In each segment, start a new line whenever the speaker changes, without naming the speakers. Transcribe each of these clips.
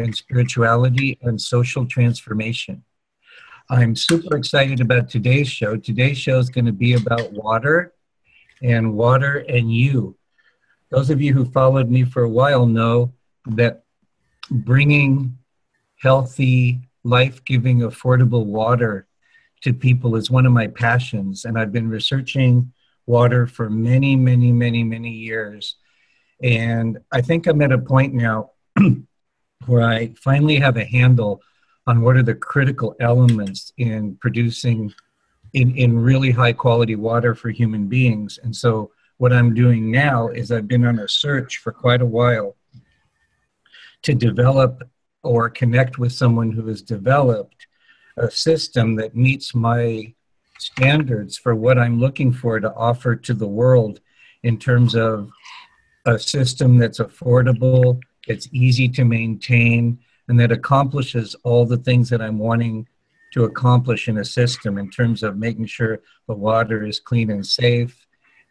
and spirituality and social transformation. I'm super excited about today's show. Today's show is going to be about water and water and you. Those of you who followed me for a while know that bringing healthy, life giving, affordable water to people is one of my passions. And I've been researching water for many, many, many, many years. And I think I'm at a point now where I finally have a handle on what are the critical elements in producing in, in really high quality water for human beings. And so what I'm doing now is I've been on a search for quite a while to develop or connect with someone who has developed a system that meets my standards for what I'm looking for to offer to the world in terms of a system that's affordable, it's easy to maintain, and that accomplishes all the things that I'm wanting to accomplish in a system in terms of making sure the water is clean and safe,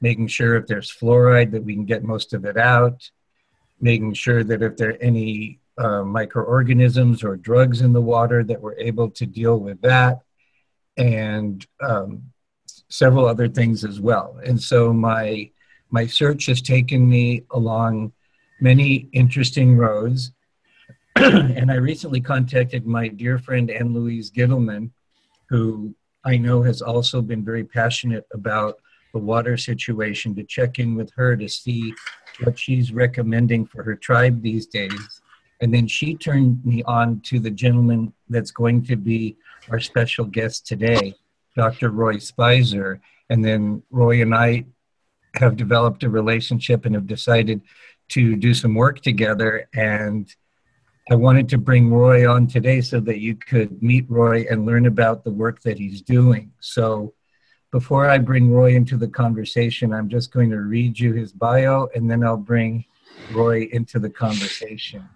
making sure if there's fluoride that we can get most of it out, making sure that if there are any uh, microorganisms or drugs in the water that we're able to deal with that and um, several other things as well. And so my my search has taken me along many interesting roads. and I recently contacted my dear friend Ann Louise Gittleman, who I know has also been very passionate about the water situation, to check in with her to see what she's recommending for her tribe these days. And then she turned me on to the gentleman that's going to be our special guest today, Dr. Roy Spicer. And then Roy and I have developed a relationship and have decided to do some work together. And I wanted to bring Roy on today so that you could meet Roy and learn about the work that he's doing. So before I bring Roy into the conversation, I'm just going to read you his bio and then I'll bring Roy into the conversation.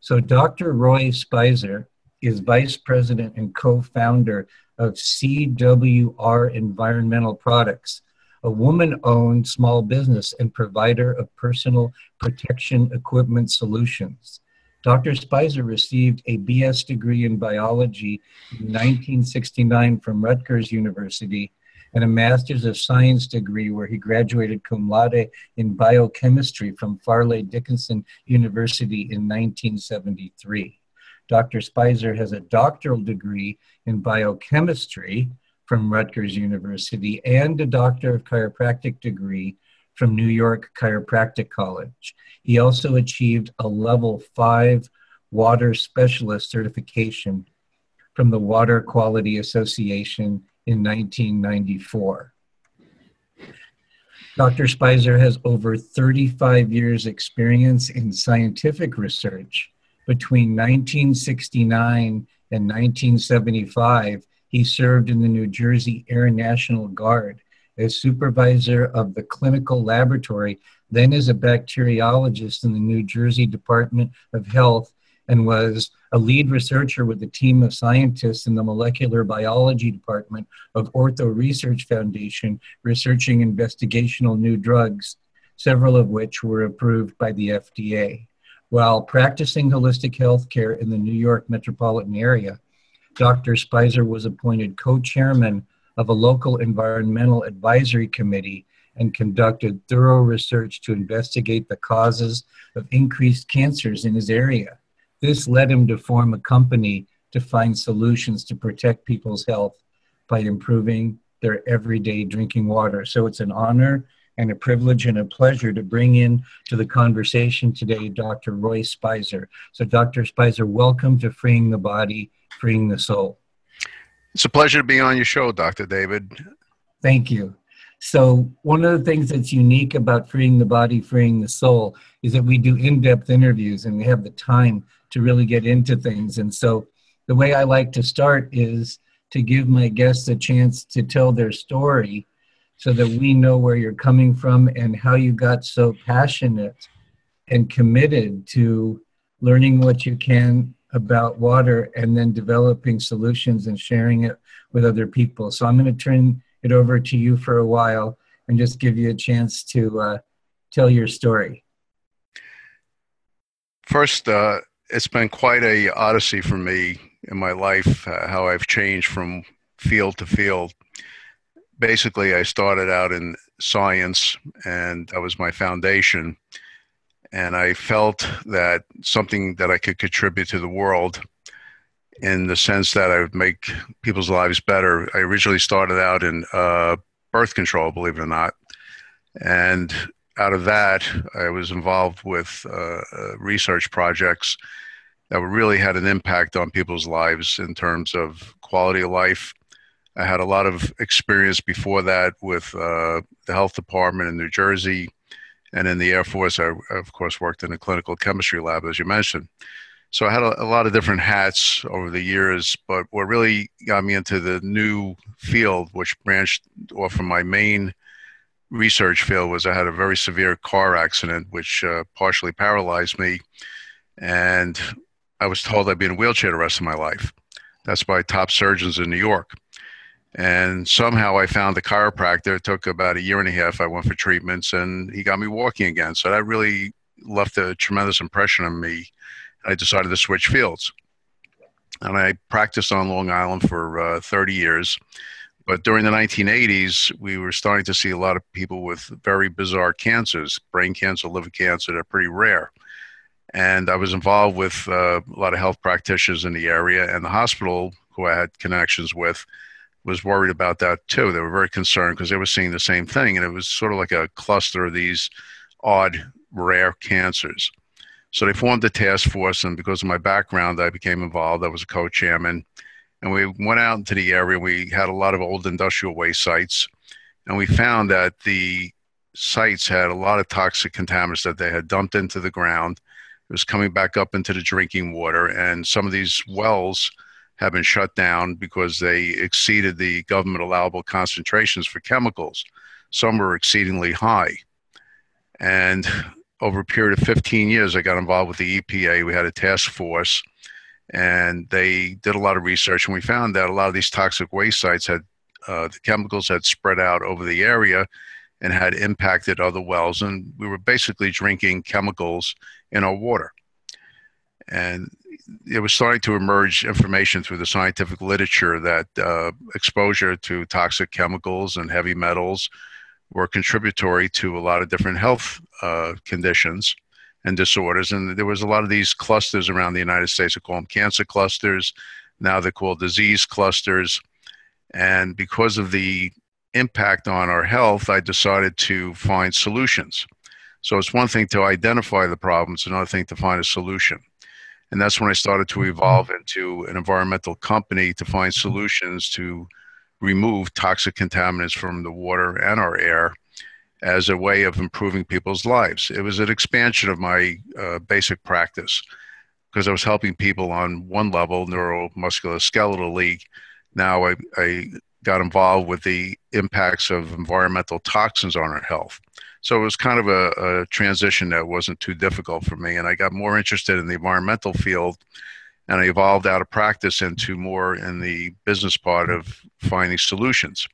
So Dr. Roy Spicer is vice president and co-founder of CWR Environmental Products, a woman-owned small business and provider of personal protection equipment solutions. Dr. Spicer received a BS degree in biology in 1969 from Rutgers University and a Master's of Science degree where he graduated cum laude in biochemistry from Fairleigh Dickinson University in 1973. Dr. Spicer has a doctoral degree in biochemistry from Rutgers University and a Doctor of Chiropractic degree from New York Chiropractic College. He also achieved a level five water specialist certification from the Water Quality Association in 1994. Dr. Spicer has over 35 years experience in scientific research. Between 1969 and 1975, he served in the New Jersey Air National Guard as supervisor of the clinical laboratory, then as a bacteriologist in the New Jersey Department of Health, and was a lead researcher with a team of scientists in the molecular biology department of Ortho Research Foundation, researching investigational new drugs, several of which were approved by the FDA. While practicing holistic health care in the New York metropolitan area, Dr. Spicer was appointed co chairman of a local environmental advisory committee and conducted thorough research to investigate the causes of increased cancers in his area. This led him to form a company to find solutions to protect people's health by improving their everyday drinking water. So it's an honor and a privilege and a pleasure to bring in to the conversation today Dr. Roy Spicer. So, Dr. Spicer, welcome to Freeing the Body, Freeing the Soul.
It's a pleasure to be on your show, Dr. David.
Thank you. So, one of the things that's unique about Freeing the Body, Freeing the Soul is that we do in depth interviews and we have the time to really get into things. And so the way I like to start is to give my guests a chance to tell their story so that we know where you're coming from and how you got so passionate and committed to learning what you can about water and then developing solutions and sharing it with other people. So I'm going to turn it over to you for a while and just give you a chance to uh, tell your story.
First, uh, it's been quite a odyssey for me in my life, uh, how I've changed from field to field. Basically, I started out in science, and that was my foundation. And I felt that something that I could contribute to the world in the sense that I would make people's lives better. I originally started out in uh, birth control, believe it or not. And out of that, I was involved with uh, uh, research projects that really had an impact on people's lives in terms of quality of life. I had a lot of experience before that with uh, the health department in New Jersey and in the Air Force. I, of course, worked in a clinical chemistry lab, as you mentioned. So I had a, a lot of different hats over the years, but what really got me into the new field, which branched off from my main research field was I had a very severe car accident, which uh, partially paralyzed me. And I was told I'd be in a wheelchair the rest of my life. That's by top surgeons in New York. And somehow I found a chiropractor. It took about a year and a half. I went for treatments and he got me walking again. So that really left a tremendous impression on me. I decided to switch fields. And I practiced on Long Island for uh, 30 years. But during the 1980s, we were starting to see a lot of people with very bizarre cancers, brain cancer, liver cancer, they're pretty rare. And I was involved with uh, a lot of health practitioners in the area, and the hospital, who I had connections with, was worried about that too. They were very concerned because they were seeing the same thing, and it was sort of like a cluster of these odd, rare cancers. So they formed a task force, and because of my background, I became involved. I was a co-chairman, and we went out into the area. We had a lot of old industrial waste sites, and we found that the sites had a lot of toxic contaminants that they had dumped into the ground. It was coming back up into the drinking water, and some of these wells have been shut down because they exceeded the government allowable concentrations for chemicals. Some were exceedingly high. And over a period of 15 years, I got involved with the EPA. We had a task force and they did a lot of research and we found that a lot of these toxic waste sites had uh, the chemicals had spread out over the area and had impacted other wells and we were basically drinking chemicals in our water and it was starting to emerge information through the scientific literature that uh, exposure to toxic chemicals and heavy metals were contributory to a lot of different health uh, conditions and disorders. And there was a lot of these clusters around the United States. They call them cancer clusters. Now they're called disease clusters. And because of the impact on our health, I decided to find solutions. So it's one thing to identify the problem, it's another thing to find a solution. And that's when I started to evolve into an environmental company to find solutions to remove toxic contaminants from the water and our air as a way of improving people's lives. It was an expansion of my uh, basic practice because I was helping people on one level, neuromusculoskeletal Now I, I got involved with the impacts of environmental toxins on our health. So it was kind of a, a transition that wasn't too difficult for me. And I got more interested in the environmental field and I evolved out of practice into more in the business part of finding solutions.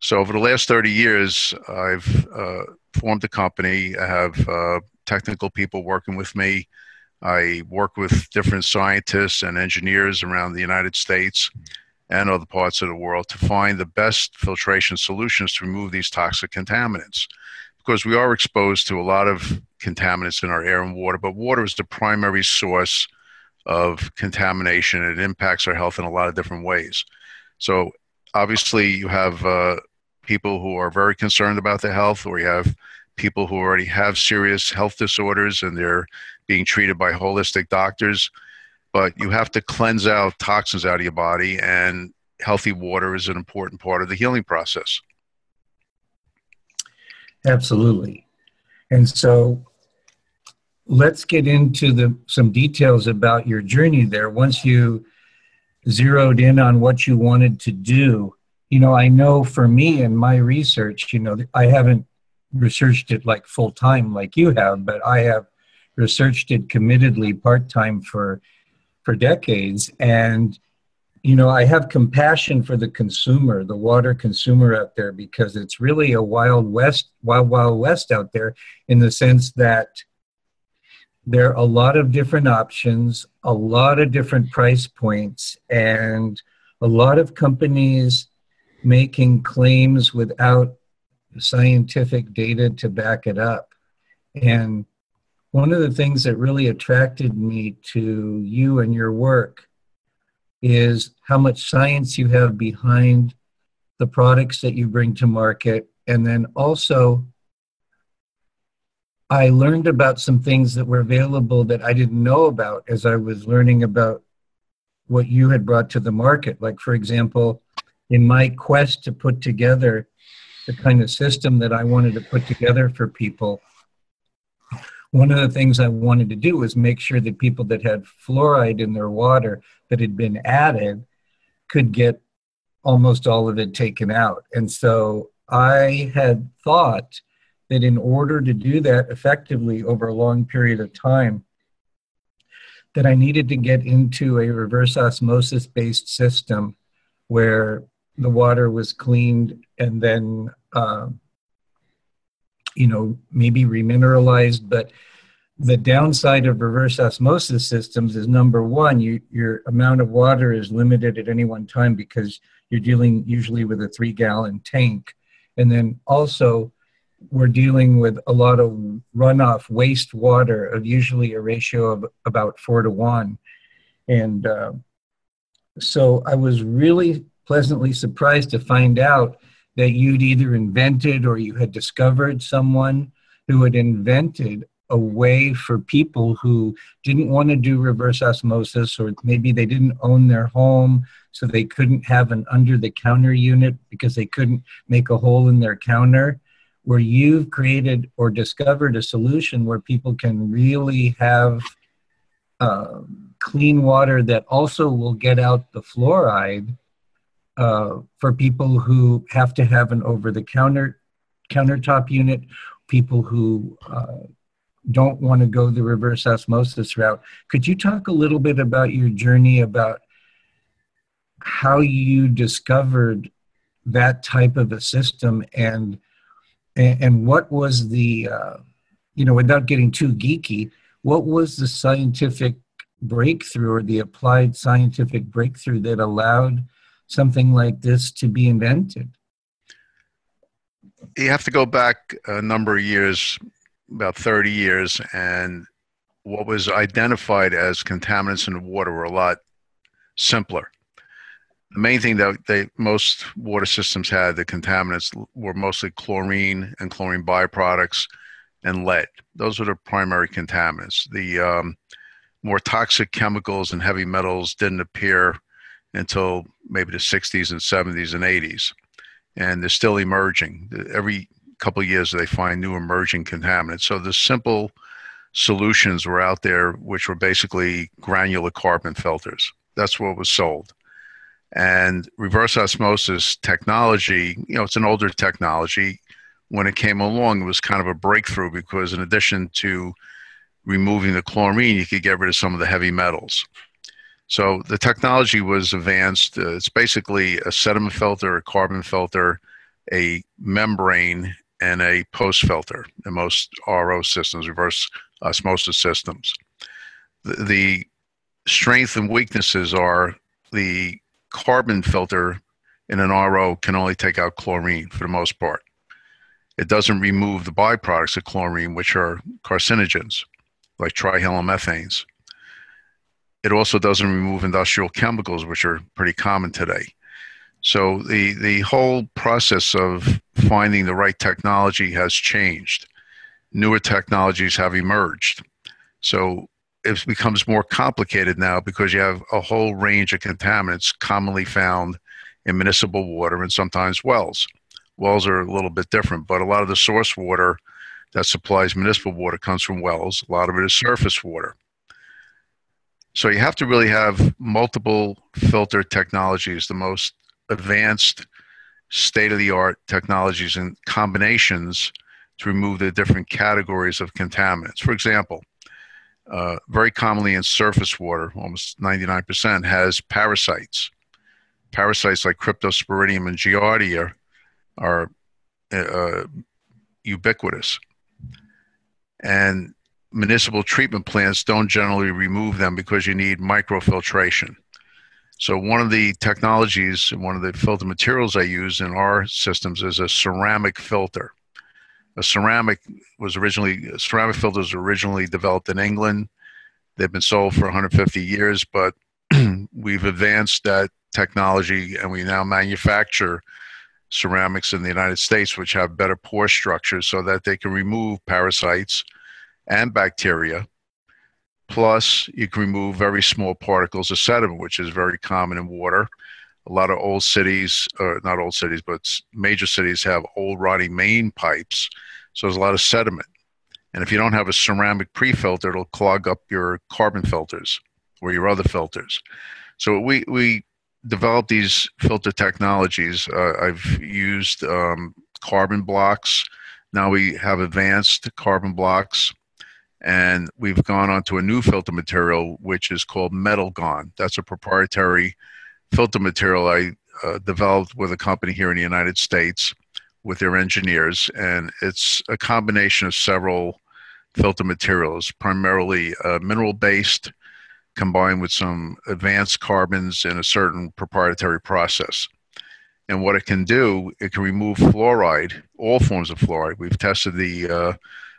So over the last 30 years, I've uh, formed a company. I have uh, technical people working with me. I work with different scientists and engineers around the United States and other parts of the world to find the best filtration solutions to remove these toxic contaminants. Because we are exposed to a lot of contaminants in our air and water, but water is the primary source of contamination. And it impacts our health in a lot of different ways. So obviously, you have uh, people who are very concerned about their health, or you have people who already have serious health disorders and they're being treated by holistic doctors. But you have to cleanse out toxins out of your body, and healthy water is an important part of the healing process.
Absolutely. And so let's get into the some details about your journey there. Once you zeroed in on what you wanted to do, you know, I know for me and my research, you know, I haven't researched it like full time like you have, but I have researched it committedly part time for for decades and you know i have compassion for the consumer the water consumer out there because it's really a wild west wild wild west out there in the sense that there are a lot of different options a lot of different price points and a lot of companies making claims without scientific data to back it up. And one of the things that really attracted me to you and your work is how much science you have behind the products that you bring to market. And then also, I learned about some things that were available that I didn't know about as I was learning about what you had brought to the market. Like, for example, in my quest to put together the kind of system that I wanted to put together for people, one of the things I wanted to do was make sure that people that had fluoride in their water that had been added could get almost all of it taken out. And so I had thought that in order to do that effectively over a long period of time, that I needed to get into a reverse osmosis based system where the water was cleaned and then um, you know, maybe remineralized, but the downside of reverse osmosis systems is number one, you, your amount of water is limited at any one time because you're dealing usually with a three gallon tank. And then also, we're dealing with a lot of runoff waste water of usually a ratio of about four to one. And uh, so I was really pleasantly surprised to find out that you'd either invented or you had discovered someone who had invented a way for people who didn't want to do reverse osmosis or maybe they didn't own their home so they couldn't have an under the counter unit because they couldn't make a hole in their counter where you've created or discovered a solution where people can really have uh, clean water that also will get out the fluoride uh, for people who have to have an over the counter countertop unit, people who uh, don't want to go the reverse osmosis route. Could you talk a little bit about your journey about how you discovered that type of a system and and, what was the uh, you know without getting too geeky what was the scientific breakthrough or the applied scientific breakthrough that allowed something like this to be invented?
You have to go back a number of years, about 30 years, and what was identified as contaminants in the water were a lot simpler. The main thing that they, most water systems had, the contaminants were mostly chlorine and chlorine byproducts and lead. Those were the primary contaminants. The um, more toxic chemicals and heavy metals didn't appear until maybe the 60s and 70s and 80s. And they're still emerging. Every couple years, they find new emerging contaminants. So the simple solutions were out there, which were basically granular carbon filters. That's what was sold. And reverse osmosis technology, you know, it's an older technology. When it came along, it was kind of a breakthrough because, in addition to removing the chlorine, you could get rid of some of the heavy metals. So the technology was advanced. Uh, it's basically a sediment filter, a carbon filter, a membrane, and a post filter in most RO systems, reverse osmosis systems. The, the strength and weaknesses are the carbon filter in an RO can only take out chlorine for the most part. It doesn't remove the byproducts of chlorine, which are carcinogens, like trihalomethanes. It also doesn't remove industrial chemicals, which are pretty common today. So the, the whole process of finding the right technology has changed. Newer technologies have emerged. So it becomes more complicated now because you have a whole range of contaminants commonly found in municipal water and sometimes wells. Wells are a little bit different, but a lot of the source water that supplies municipal water comes from wells. A lot of it is surface water. So you have to really have multiple filter technologies, the most advanced state of the art technologies and combinations to remove the different categories of contaminants. For example, uh, very commonly in surface water, almost 99%, has parasites. Parasites like Cryptosporidium and Giardia are uh, ubiquitous. And municipal treatment plants don't generally remove them because you need microfiltration. So one of the technologies one of the filter materials I use in our systems is a ceramic filter. A ceramic was originally ceramic filters were originally developed in England. They've been sold for 150 years, but we've advanced that technology and we now manufacture ceramics in the United States which have better pore structures so that they can remove parasites and bacteria. Plus, you can remove very small particles of sediment, which is very common in water. A lot of old cities, not old cities, but major cities have old rotting main pipes. So there's a lot of sediment. And if you don't have a ceramic pre-filter, it'll clog up your carbon filters or your other filters. So we, we developed these filter technologies. Uh, I've used um, carbon blocks. Now we have advanced carbon blocks and we've gone on to a new filter material which is called Metalgon. That's a proprietary filter material I uh, developed with a company here in the United States with their engineers, and it's a combination of several filter materials, primarily uh, mineral based, combined with some advanced carbons in a certain proprietary process. And what it can do, it can remove fluoride, all forms of fluoride. We've tested the uh,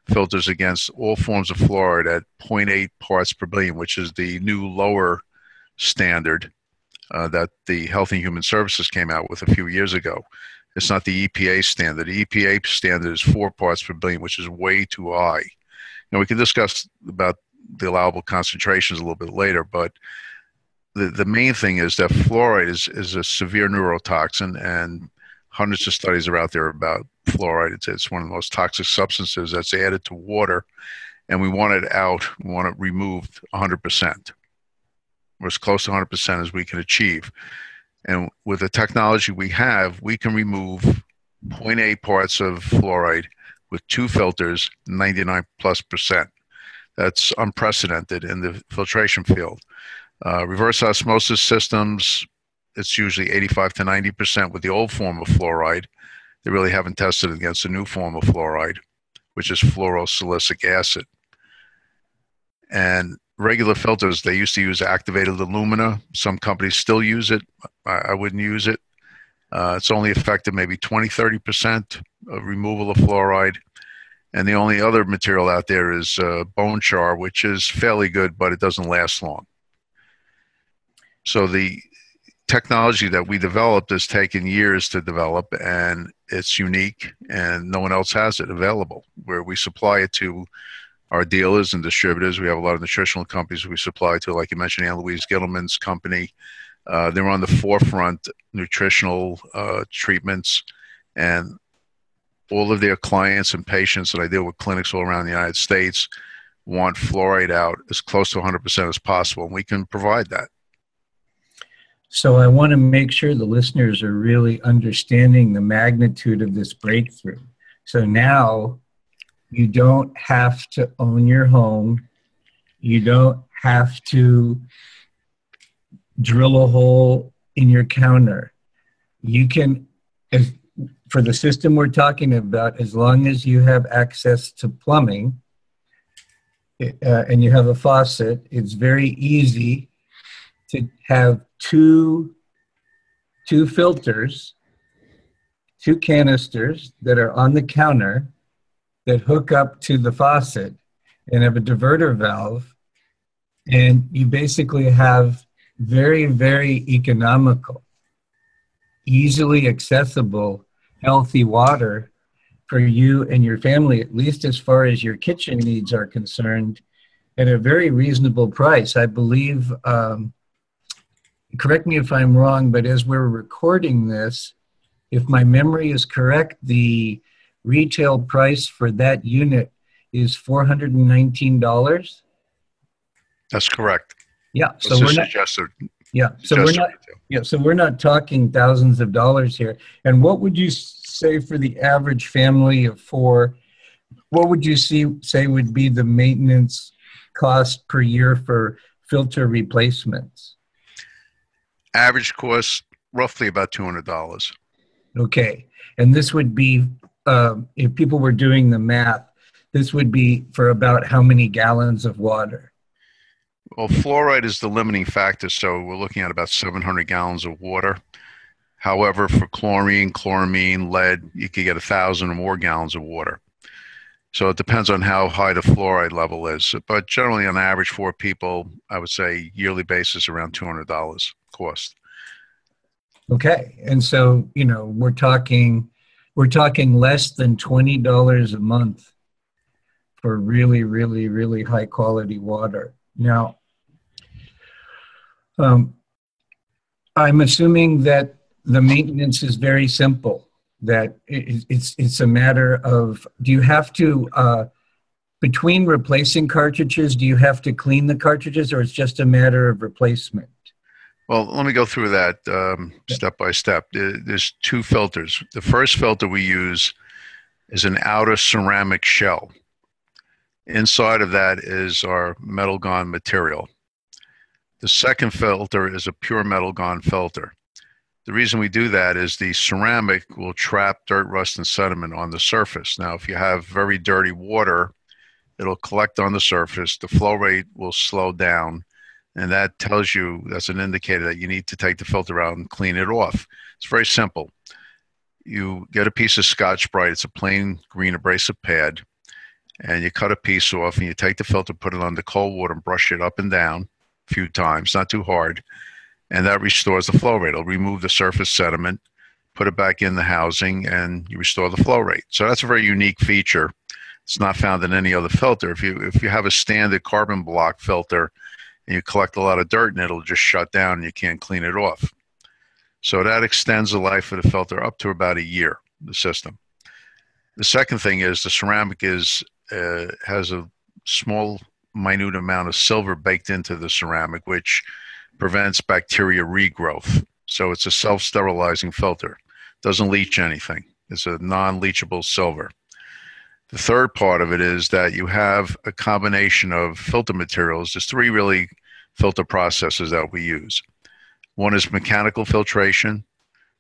filters against all forms of fluoride at 0.8 parts per billion, which is the new lower standard uh, that the Health and Human Services came out with a few years ago. It's not the EPA standard. The EPA standard is four parts per billion, which is way too high. Now we can discuss about the allowable concentrations a little bit later, but the, the main thing is that fluoride is, is a severe neurotoxin, and hundreds of studies are out there about fluoride. It's, it's one of the most toxic substances that's added to water, and we want it out. We want it removed 100%, or as close to 100% as we can achieve. And with the technology we have, we can remove 0.8 parts of fluoride with two filters, 99 plus percent. That's unprecedented in the filtration field. Uh, reverse osmosis systems, it's usually 85 to 90 percent with the old form of fluoride. They really haven't tested against the new form of fluoride, which is fluorosilicic acid. And regular filters, they used to use activated alumina. Some companies still use it. I, I wouldn't use it. Uh, it's only effective maybe 20, 30% of removal of fluoride. And the only other material out there is uh, bone char, which is fairly good, but it doesn't last long. So the technology that we developed has taken years to develop, and it's unique, and no one else has it available. Where we supply it to our dealers and distributors. We have a lot of nutritional companies we supply to, like you mentioned, Ann Louise Gittleman's company. Uh, they're on the forefront nutritional uh, treatments, and all of their clients and patients that I deal with clinics all around the United States want fluoride out as close to 100% as possible, and we can provide that.
So I want to make sure the listeners are really understanding the magnitude of this breakthrough. So now you don't have to own your home. You don't have to drill a hole in your counter. You can, if, for the system we're talking about, as long as you have access to plumbing uh, and you have a faucet, it's very easy to have two, two filters, two canisters that are on the counter that hook up to the faucet and have a diverter valve. And you basically have very, very economical, easily accessible, healthy water for you and your family, at least as far as your kitchen needs are concerned, at a very reasonable price. I believe, um, correct me if I'm wrong, but as we're recording this, if my memory is correct, the retail price for that unit is $419.
That's correct.
Yeah, so we're not,
suggested-
yeah, so we're not,
retail.
yeah, so we're not talking thousands of dollars here. And what would you say for the average family of four? What would you see, say would be the maintenance cost per year for filter replacements?
Average cost roughly about two hundred dollars.
Okay, and this would be, um, if people were doing the math, this would be for about how many gallons of water?
Well, fluoride is the limiting factor, so we're looking at about 700 gallons of water. However, for chlorine, chloramine, lead, you could get a thousand or more gallons of water. So it depends on how high the fluoride level is. But generally, on average, for people, I would say yearly basis around $200 cost.
Okay, and so, you know, we're talking, we're talking less than twenty dollars a month for really, really, really high quality water. Now, um, I'm assuming that the maintenance is very simple, that it, it's, it's a matter of, do you have to, uh, between replacing cartridges, do you have to clean the cartridges or it's just a matter of replacement?
Well, let me go through that um, step by step. There's two filters. The first filter we use is an outer ceramic shell. Inside of that is our Metalgon material. The second filter is a pure Metalgon filter. The reason we do that is the ceramic will trap dirt, rust, and sediment on the surface. Now, if you have very dirty water, it'll collect on the surface. The flow rate will slow down and that tells you that's an indicator that you need to take the filter out and clean it off. It's very simple. You get a piece of Scotch Brite, it's a plain green abrasive pad, and you cut a piece off and you take the filter, put it under cold water, and brush it up and down a few times, not too hard, and that restores the flow rate. It'll remove the surface sediment, put it back in the housing, and you restore the flow rate. So that's a very unique feature. It's not found in any other filter. If you if you have a standard carbon block filter, and you collect a lot of dirt and it'll just shut down and you can't clean it off. So that extends the life of the filter up to about a year, the system. The second thing is the ceramic is uh, has a small, minute amount of silver baked into the ceramic, which prevents bacteria regrowth. So it's a self-sterilizing filter. Doesn't leach anything. It's a non-leachable silver. The third part of it is that you have a combination of filter materials. There's three really filter processes that we use. One is mechanical filtration,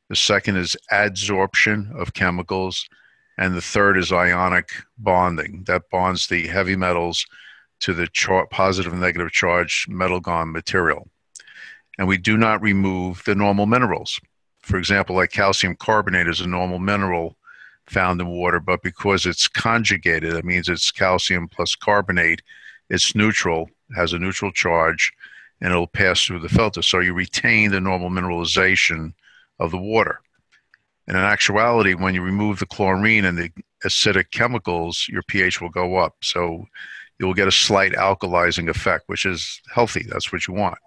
the second is adsorption of chemicals, and the third is ionic bonding. That bonds the heavy metals to the char- positive and negative charge Metalgon material. And we do not remove the normal minerals. For example, like calcium carbonate is a normal mineral found in water, but because it's conjugated, that means it's calcium plus carbonate, it's neutral, has a neutral charge, and it'll pass through the filter. So you retain the normal mineralization of the water. And in actuality, when you remove the chlorine and the acidic chemicals, your pH will go up. So you'll get a slight alkalizing effect, which is healthy. That's what you want.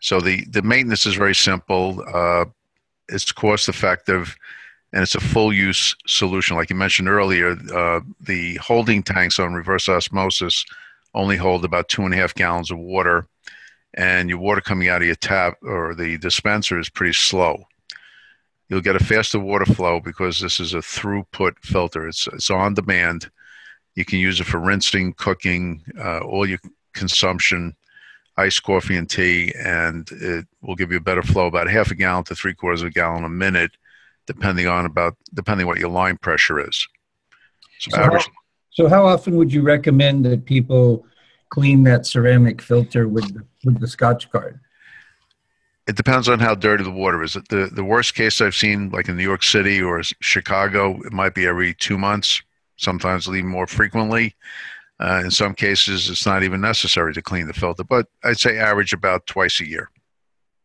So the, the maintenance is very simple. Uh, it's cost effective and it's a full use solution. Like you mentioned earlier, uh, the holding tanks on reverse osmosis only hold about two and a half gallons of water, and your water coming out of your tap or the dispenser is pretty slow. You'll get a faster water flow because this is a throughput filter. It's, it's on demand. You can use it for rinsing, cooking, uh, all your consumption, iced coffee and tea, and it will give you a better flow, about half a gallon to three quarters of a gallon a minute, depending on about depending what your line pressure is. So,
So
average,
how, so how often would you recommend that people clean that ceramic filter with the, with the Scotch guard?
it depends on how dirty the water is. The the worst case I've seen, like in New York City or Chicago, it might be every two months. Sometimes even more frequently. Uh, in some cases, it's not even necessary to clean the filter, but I'd say average about twice a year.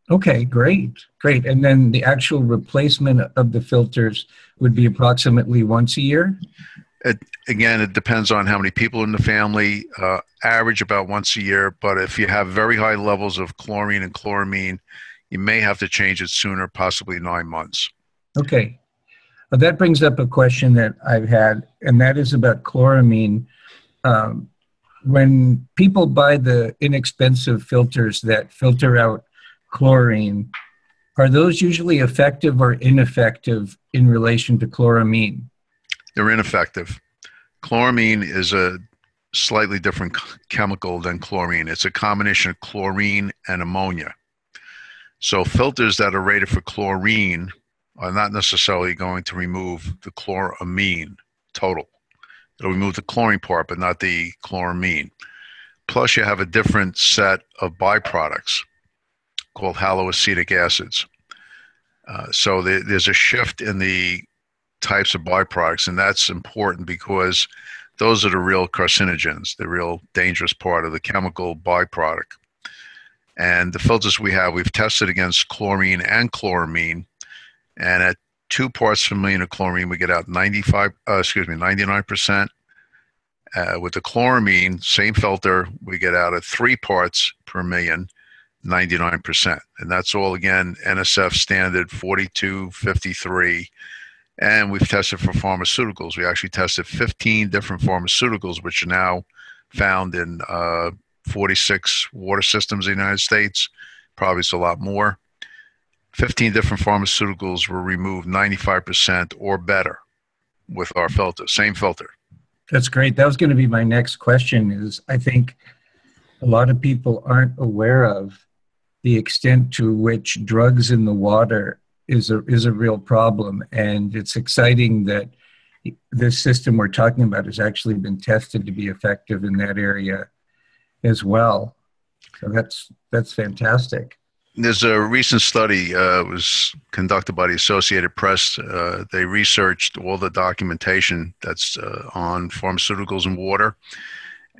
Okay, great, great. And then the actual replacement of the filters would be approximately once a year?
Again, it depends on how many people in the family. Uh, average about once a year, but if you have very high levels of chlorine and chloramine, you may have to change it sooner, possibly nine months.
Okay. Uh, that brings up a question that I've had, and that is about chloramine. Um, when people buy the inexpensive filters that filter out chlorine, are those usually effective or ineffective in relation to chloramine?
They're ineffective. Chloramine is a slightly different chemical than chlorine. It's a combination of chlorine and ammonia. So filters that are rated for chlorine are not necessarily going to remove the chloramine total. It'll remove the chlorine part, but not the chloramine. Plus, you have a different set of byproducts called haloacetic acids. Uh, so the, there's a shift in the types of byproducts, and that's important because those are the real carcinogens, the real dangerous part of the chemical byproduct. And the filters we have, we've tested against chlorine and chloramine, and at two parts per million of chlorine, we get out 95, uh, excuse me, 99%. Uh, with the chloramine, same filter, we get out at three parts per million, 99%. And that's all, again, NSF standard 4253. And we've tested for pharmaceuticals. We actually tested 15 different pharmaceuticals, which are now found in uh, 46 water systems in the United States. Probably it's a lot more. 15 different pharmaceuticals were removed 95% or better with our filter, same filter.
That's great. That was going to be my next question is I think a lot of people aren't aware of the extent to which drugs in the water is a is a real problem and it's exciting that this system we're talking about has actually been tested to be effective in that area as well. So that's that's fantastic.
There's a recent study uh, was conducted by the Associated Press. Uh, they researched all the documentation that's uh, on pharmaceuticals and water,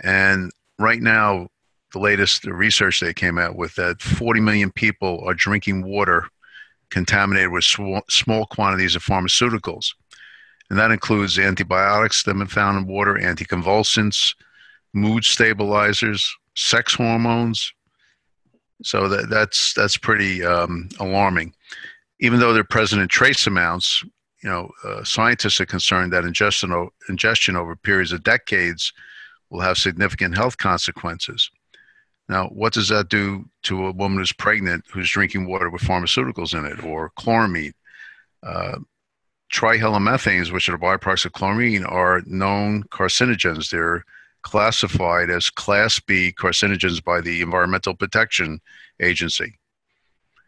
and right now, the latest research they came out with that 40 million people are drinking water contaminated with sw- small quantities of pharmaceuticals, and that includes antibiotics that have been found in water, anticonvulsants, mood stabilizers, sex hormones, so that, that's that's pretty um, alarming. Even though they're present in trace amounts, you know, uh, scientists are concerned that ingestion, o- ingestion over periods of decades will have significant health consequences. Now, what does that do to a woman who's pregnant who's drinking water with pharmaceuticals in it or chloramine? Uh, trihalomethanes, which are byproducts of chlorine, are known carcinogens. They're classified as Class B carcinogens by the Environmental Protection Agency.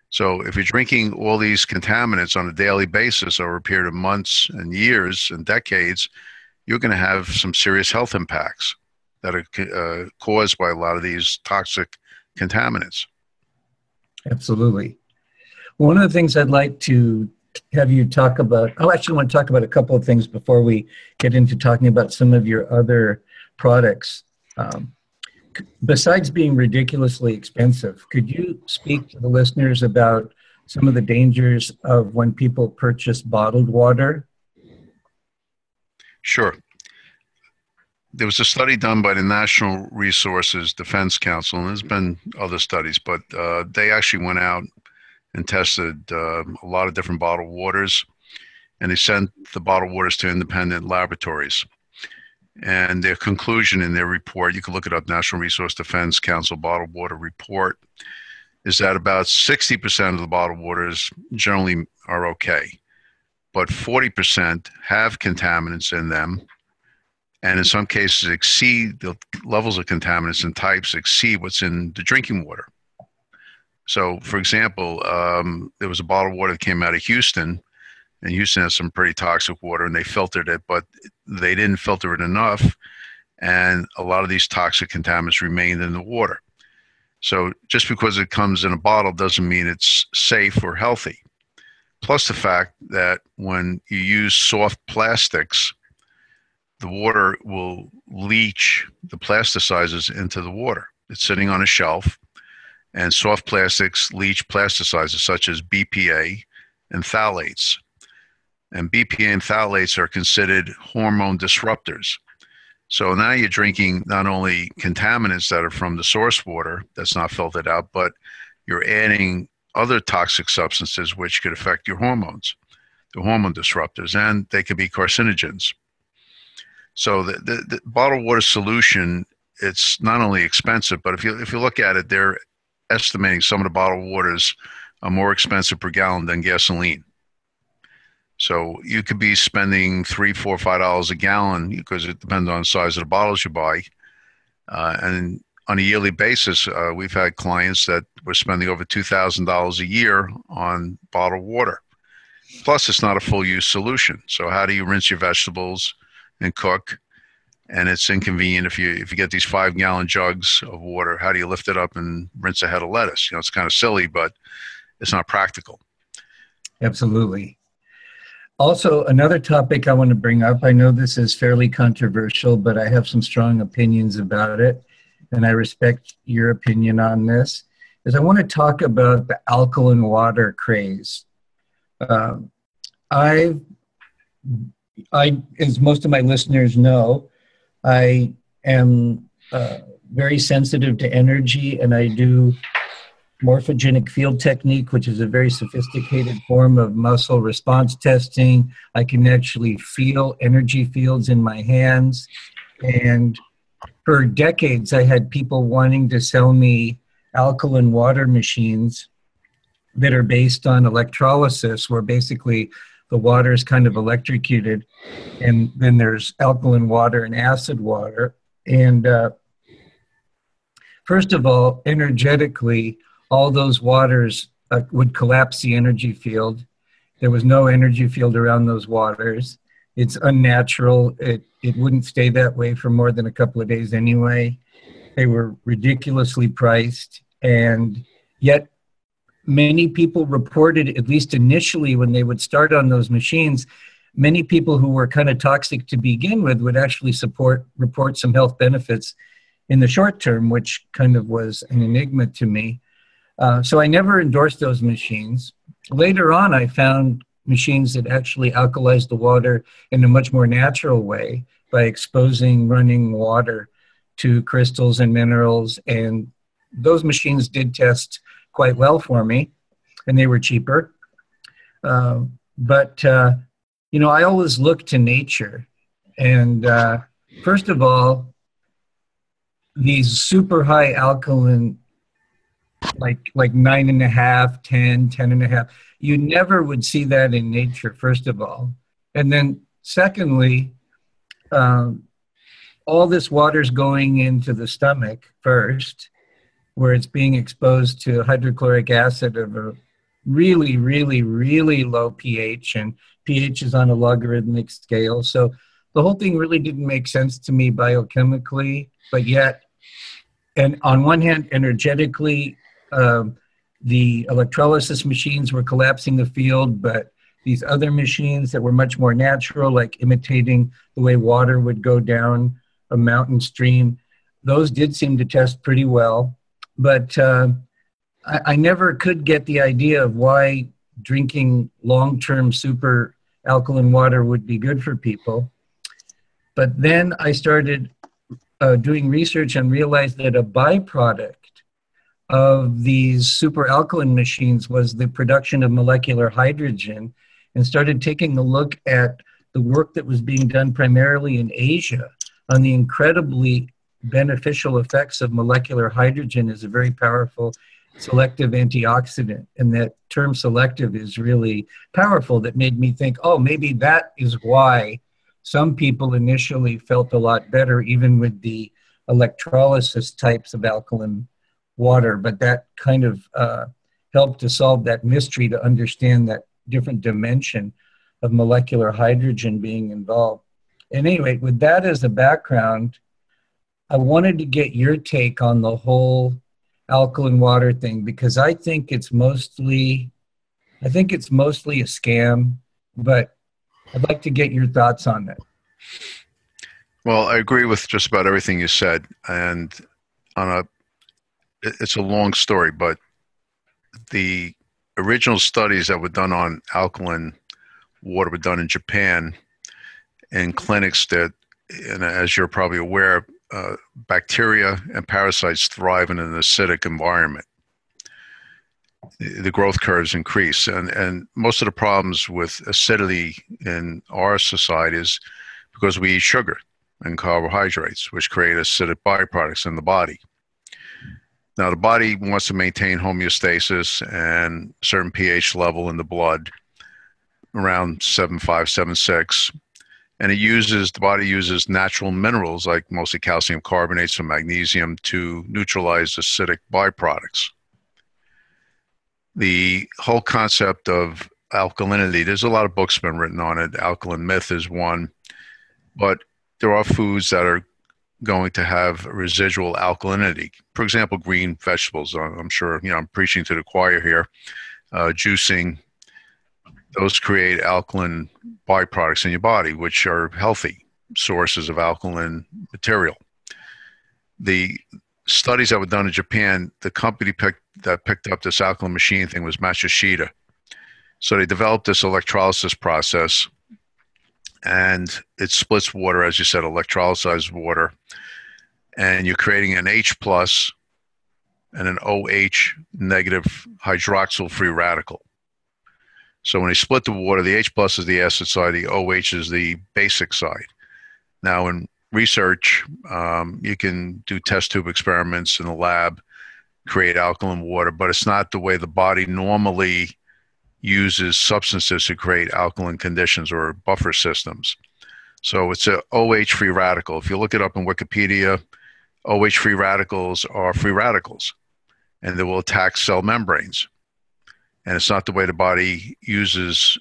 So, if you're drinking all these contaminants on a daily basis over a period of months and years and decades, you're going to have some serious health impacts that are uh, caused by a lot of these toxic contaminants.
Absolutely. One of the things I'd like to have you talk about, I actually want to talk about a couple of things before we get into talking about some of your other products. Um, besides being ridiculously expensive, could you speak to the listeners about some of the dangers of when people purchase bottled water?
Sure. There was a study done by the National Resources Defense Council, and there's been other studies, but uh, they actually went out and tested uh, a lot of different bottled waters, and they sent the bottled waters to independent laboratories. And their conclusion in their report, you can look it up, National Resource Defense Council Bottled Water Report, is that about 60% of the bottled waters generally are okay, but 40% have contaminants in them, and in some cases exceed the levels of contaminants and types exceed what's in the drinking water. So, for example, um, there was a bottled water that came out of Houston and Houston has some pretty toxic water, and they filtered it, but they didn't filter it enough, and a lot of these toxic contaminants remained in the water. So just because it comes in a bottle doesn't mean it's safe or healthy. Plus the fact that when you use soft plastics, the water will leach the plasticizers into the water. It's sitting on a shelf, and soft plastics leach plasticizers such as BPA and phthalates and BPA and phthalates are considered hormone disruptors. So now you're drinking not only contaminants that are from the source water that's not filtered out, but you're adding other toxic substances which could affect your hormones. They're hormone disruptors, and they can be carcinogens. So the, the, the, bottled water solution, it's not only expensive, but if you if you look at it, they're estimating some of the bottled waters are more expensive per gallon than gasoline. So you could be spending three, four, five dollars a gallon because it depends on the size of the bottles you buy. Uh, and on a yearly basis, uh, we've had clients that were spending over two thousand dollars a year on bottled water. Plus, it's not a full use solution. So how do you rinse your vegetables and cook? And it's inconvenient if you if you get these five gallon jugs of water. How do you lift it up and rinse a head of lettuce? You know, it's kind of silly, but it's not practical.
Absolutely. Also, another topic I want to bring up, I know this is fairly controversial, but I have some strong opinions about it, and I respect your opinion on this, is I want to talk about the alkaline water craze. Uh, I, I, as most of my listeners know, I am uh, very sensitive to energy, and I do morphogenic field technique, which is a very sophisticated form of muscle response testing. I can actually feel energy fields in my hands. And for decades, I had people wanting to sell me alkaline water machines that are based on electrolysis, where basically the water is kind of electrocuted, and then there's alkaline water and acid water. And uh, first of all, energetically, all those waters uh, would collapse the energy field. There was no energy field around those waters. It's unnatural. It, it wouldn't stay that way for more than a couple of days anyway. They were ridiculously priced. And yet, many people reported, at least initially when they would start on those machines, many people who were kind of toxic to begin with would actually support report some health benefits in the short term, which kind of was an enigma to me. Uh, so I never endorsed those machines. Later on, I found machines that actually alkalize the water in a much more natural way by exposing running water to crystals and minerals. And those machines did test quite well for me, and they were cheaper. Uh, but, uh, you know, I always look to nature. And uh, first of all, these super high alkaline like like nine and a half, ten, ten and a half. You never would see that in nature, first of all. And then secondly, um, all this water's going into the stomach first, where it's being exposed to hydrochloric acid of a really, really, really low pH, and pH is on a logarithmic scale. So the whole thing really didn't make sense to me biochemically, but yet, and on one hand, energetically, um, the electrolysis machines were collapsing the field, but these other machines that were much more natural, like imitating the way water would go down a mountain stream, those did seem to test pretty well. But uh, I, I never could get the idea of why drinking long term super alkaline water would be good for people. But then I started uh, doing research and realized that a byproduct of these super alkaline machines was the production of molecular hydrogen and started taking a look at the work that was being done primarily in Asia on the incredibly beneficial effects of molecular hydrogen as a very powerful selective antioxidant. And that term selective is really powerful that made me think, oh, maybe that is why some people initially felt a lot better, even with the electrolysis types of alkaline water, but that kind of uh, helped to solve that mystery to understand that different dimension of molecular hydrogen being involved. And anyway, with that as a background, I wanted to get your take on the whole alkaline water thing because I think it's mostly, I think it's mostly a scam, but I'd like to get your thoughts on it.
Well, I agree with just about everything you said, and on a it's a long story, but the original studies that were done on alkaline water were done in Japan in clinics that, and as you're probably aware, uh, bacteria and parasites thrive in an acidic environment. the growth curves increase. And, and most of the problems with acidity in our society is because we eat sugar and carbohydrates, which create acidic byproducts in the body. Now, the body wants to maintain homeostasis and certain pH level in the blood around 7.5, 7.6. And it uses, the body uses natural minerals like mostly calcium carbonates and magnesium to neutralize acidic byproducts. The whole concept of alkalinity, there's a lot of books been written on it. Alkaline Myth is one. But there are foods that are going to have residual alkalinity. For example, green vegetables. I'm sure you know I'm preaching to the choir here. Uh, juicing, those create alkaline byproducts in your body, which are healthy sources of alkaline material. The studies that were done in Japan, the company picked, that picked up this alkaline machine thing was Matsushita. So they developed this electrolysis process and it splits water, as you said, electrolyzes water, and you're creating an H plus and an OH negative hydroxyl free radical. So when you split the water, the H plus is the acid side, the OH is the basic side. Now, in research, um, you can do test tube experiments in the lab, create alkaline water, but it's not the way the body normally uses substances to create alkaline conditions or buffer systems. So it's a OH free radical. If you look it up in Wikipedia, OH free radicals are free radicals and they will attack cell membranes. And it's not the way the body uses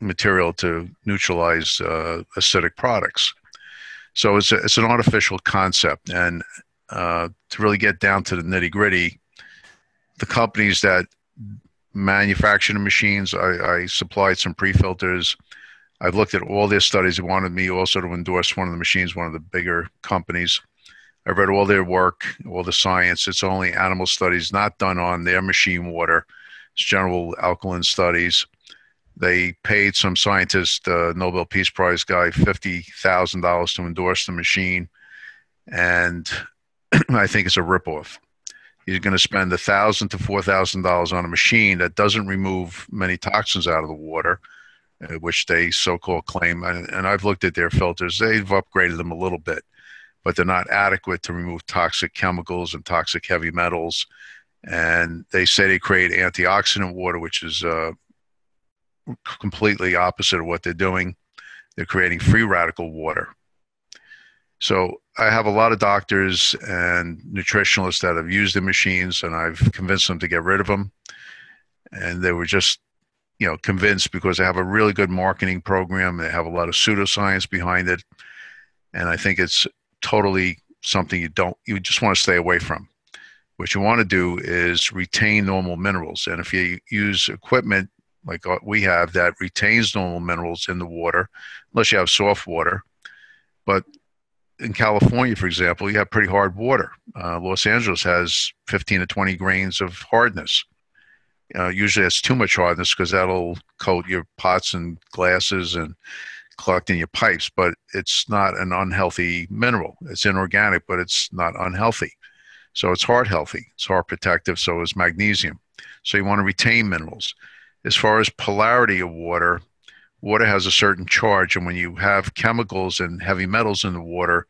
material to neutralize uh, acidic products. So it's, a, it's an artificial concept. And uh, to really get down to the nitty gritty, the companies that manufacturing machines. I, I supplied some pre-filters. I've looked at all their studies. They wanted me also to endorse one of the machines, one of the bigger companies. I've read all their work, all the science. It's only animal studies not done on their machine water. It's general alkaline studies. They paid some scientist, uh, Nobel Peace Prize guy, fifty thousand dollars to endorse the machine, and I think it's a ripoff he's going to spend a thousand to four thousand dollars on a machine that doesn't remove many toxins out of the water, uh, which they so-called claim. And, I've looked at their filters; they've upgraded them a little bit, but they're not adequate to remove toxic chemicals and toxic heavy metals. And they say they create antioxidant water, which is uh, completely opposite of what they're doing. They're creating free radical water. So I have a lot of doctors and nutritionalists that have used the machines, and I've convinced them to get rid of them. And they were just, you know, convinced because they have a really good marketing program. They have a lot of pseudoscience behind it, and I think it's totally something you don't, you just want to stay away from. What you want to do is retain normal minerals, and if you use equipment like uh, we have that retains normal minerals in the water, unless you have soft water, but in California, for example, you have pretty hard water. Uh, Los Angeles has 15 to 20 grains of hardness. Uh, usually, that's too much hardness because that'll coat your pots and glasses and collect in your pipes. But it's not an unhealthy mineral. It's inorganic, but it's not unhealthy. So it's heart healthy. It's heart protective. So is magnesium. So you want to retain minerals. As far as polarity of water, water has a certain charge, and when you have chemicals and heavy metals in the water,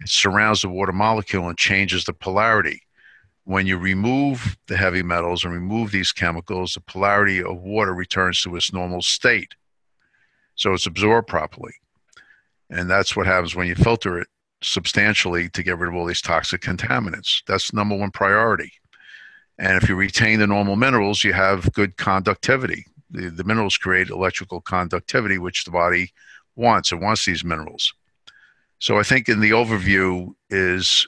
it surrounds the water molecule and changes the polarity. When you remove the heavy metals and remove these chemicals, the polarity of water returns to its normal state. So it's absorbed properly. And that's what happens when you filter it substantially to get rid of all these toxic contaminants. That's number one priority. And if you retain the normal minerals, you have good conductivity the, the minerals create electrical conductivity, which the body wants. It wants these minerals. So I think in the overview is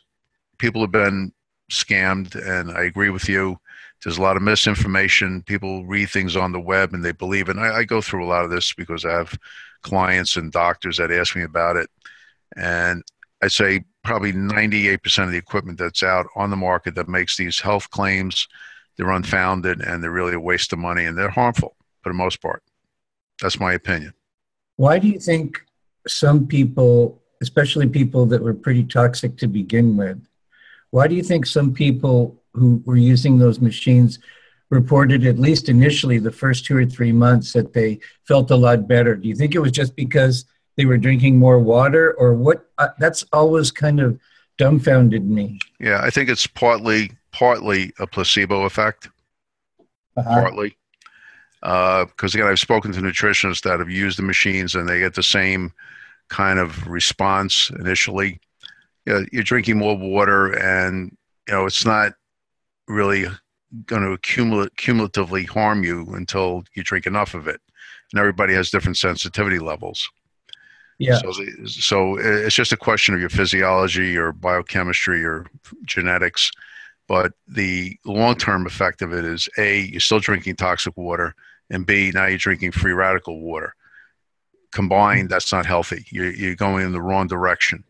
people have been scammed, and I agree with you. There's a lot of misinformation. People read things on the web and they believe. And I, I go through a lot of this because I have clients and doctors that ask me about it. And I'd say probably 98% of the equipment that's out on the market that makes these health claims, they're unfounded and they're really a waste of money and they're harmful for the most part. That's my opinion.
Why do you think some people, especially people that were pretty toxic to begin with, why do you think some people who were using those machines reported, at least initially, the first two or three months, that they felt a lot better. Do you think it was just because they were drinking more water, or what? Uh, that's always kind of dumbfounded me.
Yeah, I think it's partly partly a placebo effect. Uh-huh. Partly, because uh, again, I've spoken to nutritionists that have used the machines and they get the same kind of response initially. You know, you're drinking more water, and you know it's not really going to accumulate, cumulatively harm you until you drink enough of it. And everybody has different sensitivity levels.
Yeah.
So, so it's just a question of your physiology or biochemistry or genetics. But the long term effect of it is A, you're still drinking toxic water, and B, now you're drinking free radical water. Combined, mm-hmm. that's not healthy. You're, you're going in the wrong direction.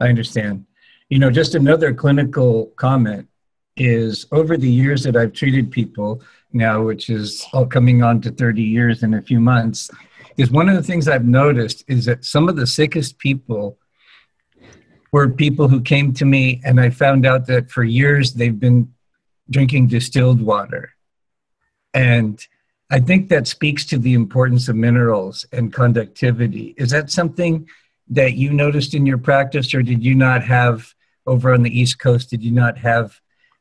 I understand. You know, just another clinical comment is over the years that I've treated people now, which is all coming on to 30 years in a few months, is one of the things I've noticed is that some of the sickest people were people who came to me and I found out that for years they've been drinking distilled water. And I think that speaks to the importance of minerals and conductivity. Is that something that you noticed in your practice, or did you not have over on the East Coast? Did you not have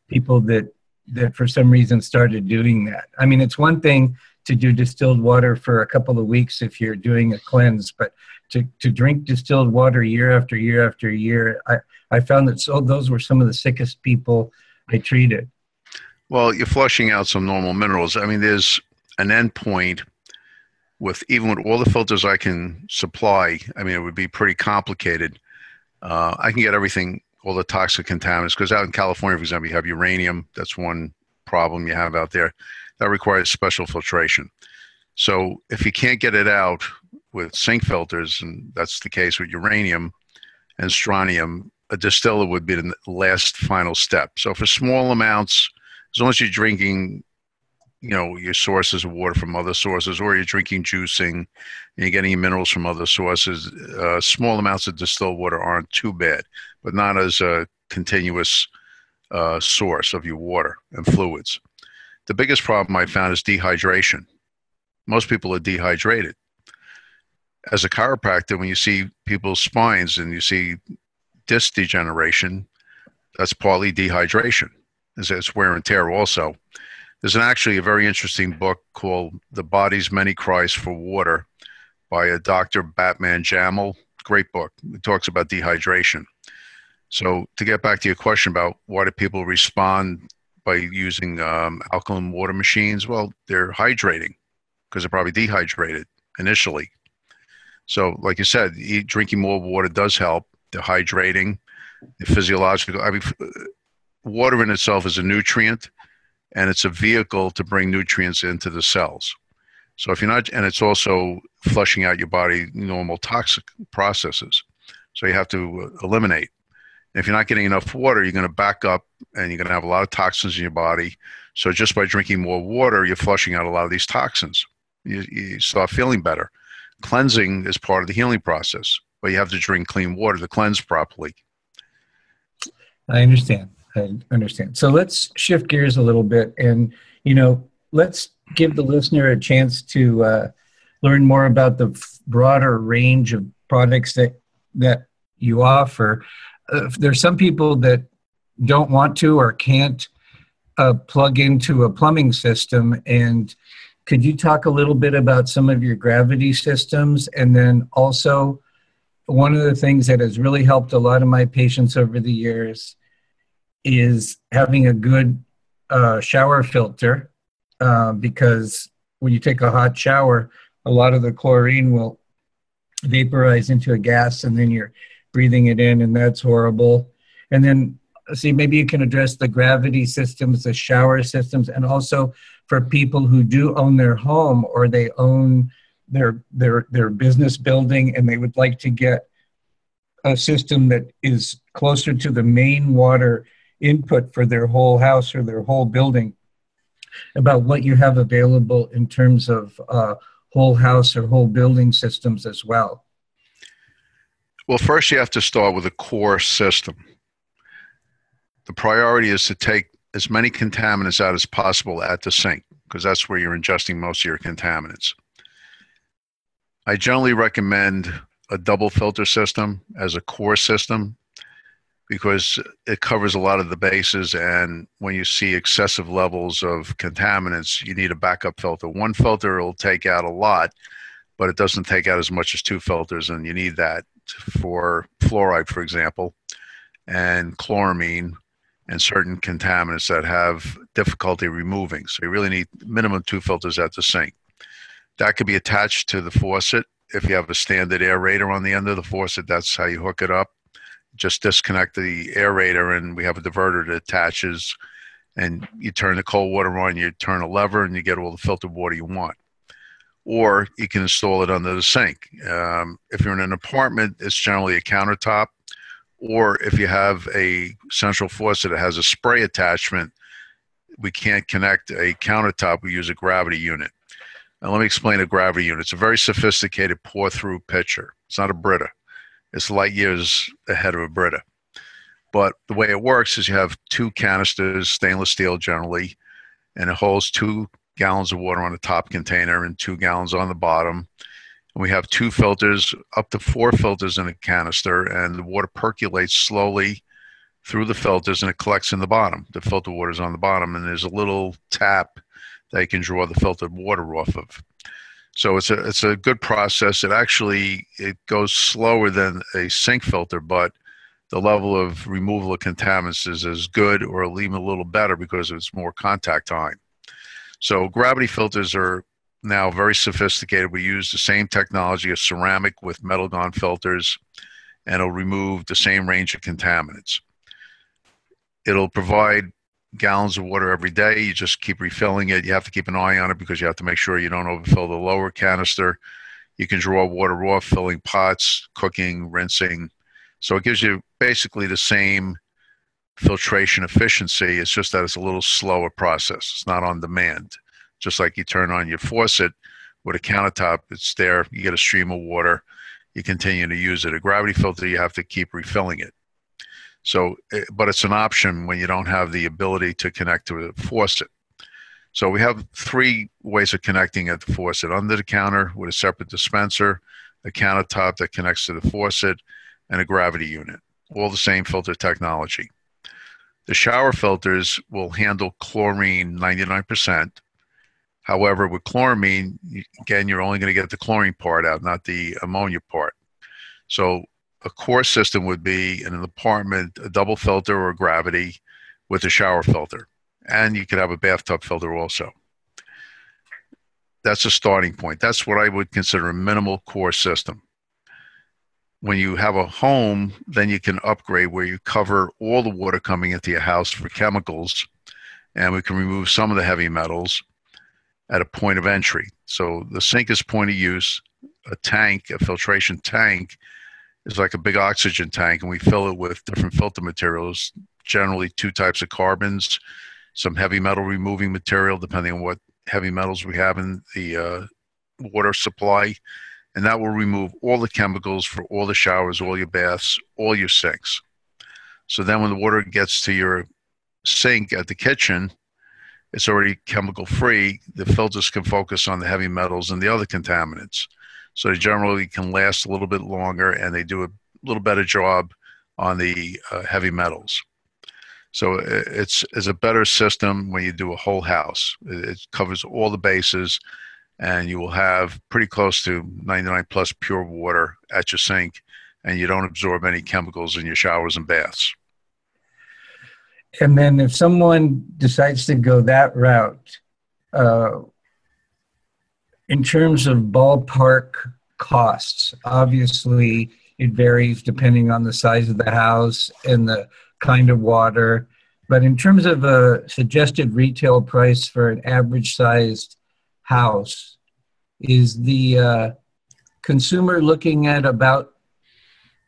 people that that for some reason started doing that? I mean, it's one thing to do distilled water for a couple of weeks if you're doing a cleanse, but to, to drink distilled water year after year after year, I, I found that so those were some of the sickest people I treated.
Well, you're flushing out some normal minerals. I mean, there's an endpoint with even with all the filters I can supply. I mean, it would be pretty complicated. Uh, I can get everything, all the toxic contaminants, because out in California, for example, you have uranium. That's one problem you have out there that requires special filtration. So if you can't get it out with sink filters, and that's the case with uranium and strontium, a distiller would be the last final step. So for small amounts, as long as you're drinking, you know, your sources of water from other sources, or you're drinking juicing, and you're getting minerals from other sources, uh, small amounts of distilled water aren't too bad, but not as a continuous uh, source of your water and fluids. The biggest problem I found is dehydration. Most people are dehydrated. As a chiropractor, when you see people's spines and you see disc degeneration, that's partly dehydration it's wear and tear also. There's an, actually a very interesting book called The Body's Many Cries for Water by a Dr. Batmanghelidj. Great book. It talks about dehydration. So to get back to your question about why do people respond by using um, alkaline water machines? Well, they're hydrating because they're probably dehydrated initially. So, like you said, eat, drinking more water does help. The hydrating, the physiological. I mean, water in itself is a nutrient and it's a vehicle to bring nutrients into the cells. So if you're not, and it's also flushing out your body normal toxic processes. So you have to uh, eliminate. If you're not getting enough water, you're going to back up and you're going to have a lot of toxins in your body. So just by drinking more water, you're flushing out a lot of these toxins. You, you start feeling better. Cleansing is part of the healing process, but you have to drink clean water to cleanse properly.
I understand. I understand. So let's shift gears a little bit, and you know, let's give the listener a chance to uh, learn more about the broader range of products that that you offer. Uh, there's some people that don't want to or can't uh, plug into a plumbing system, and could you talk a little bit about some of your gravity systems, and then also one of the things that has really helped a lot of my patients over the years is having a good uh, shower filter uh, because when you take a hot shower, a lot of the chlorine will vaporize into a gas and then you're breathing it in, and that's horrible. And then, see, maybe you can address the gravity systems, the shower systems, and also for people who do own their home or they own their their their business building and they would like to get a system that is closer to the main water input for their whole house or their whole building about what you have available in terms of uh, whole house or whole building systems as well?
Well, first you have to start with a core system. The priority is to take as many contaminants out as possible at the sink because that's where you're ingesting most of your contaminants. I generally recommend a double filter system as a core system because it covers a lot of the bases and when you see excessive levels of contaminants you need a backup filter. One filter will take out a lot but it doesn't take out as much as two filters and you need that for fluoride for example and chloramine and certain contaminants that have difficulty removing. So you really need minimum two filters at the sink. That could be attached to the faucet. If you have a standard aerator on the end of the faucet that's how you hook it up just disconnect the aerator and we have a diverter that attaches and you turn the cold water on, you turn a lever and you get all the filtered water you want. Or you can install it under the sink. Um, if you're in an apartment, it's generally a countertop. Or if you have a central faucet that has a spray attachment, we can't connect a countertop, we use a gravity unit. Now, let me explain a gravity unit. It's a very sophisticated pour through pitcher, it's not a Brita. It's light years ahead of a Brita. But the way it works is you have two canisters, stainless steel generally, and it holds two gallons of water on the top container and two gallons on the bottom. And we have two filters, up to four filters in a canister, and the water percolates slowly through the filters and it collects in the bottom. The filter water is on the bottom, and there's a little tap that you can draw the filtered water off of. So it's a it's a good process. It actually it goes slower than a sink filter, but the level of removal of contaminants is as good or even a little better because it's more contact time. So gravity filters are now very sophisticated. We use the same technology as ceramic with Metalgon filters, and it'll remove the same range of contaminants. It'll provide gallons of water every day. You just keep refilling it. You have to keep an eye on it because you have to make sure you don't overfill the lower canister. You can draw water off, filling pots, cooking, rinsing. So it gives you basically the same filtration efficiency. It's just that it's a little slower process. It's not on demand. Just like you turn on your faucet with a countertop, it's there. You get a stream of water. You continue to use it. A gravity filter, you have to keep refilling it. So, eh, but it's an option when you don't have the ability to connect to a faucet. So we have three ways of connecting at the faucet: under the counter with a separate dispenser, a countertop that connects to the faucet, and a gravity unit. All the same filter technology. The shower filters will handle chlorine 99%. However, with chloramine, again, you're only going to get the chlorine part out, not the ammonia part. So a core system would be in an apartment a double filter or gravity with a shower filter. And you could have a bathtub filter also. That's a starting point. That's what i would consider a minimal core system. When you have a home then you can upgrade where you cover all the water coming into your house for chemicals. And we can remove some of the heavy metals at a point of entry. So the sink is point of use a tank a filtration tank is like a big oxygen tank, and we fill it with different filter materials, generally two types of carbons, some heavy metal removing material, depending on what heavy metals we have in the uh, water supply. And that will remove all the chemicals for all the showers, all your baths, all your sinks. So then when the water gets to your sink at the kitchen, it's already chemical free. The filters can focus on the heavy metals and the other contaminants. So they generally can last a little bit longer and they do a little better job on the uh, heavy metals. So it's, it's a better system when you do a whole house. It covers all the bases and you will have pretty close to 99 plus pure water at your sink and you don't absorb any chemicals in your showers and baths.
And then if someone decides to go that route, uh, in terms of ballpark costs, obviously it varies depending on the size of the house and the kind of water. But in terms of a suggested retail price for an average sized house, is the uh, consumer looking at about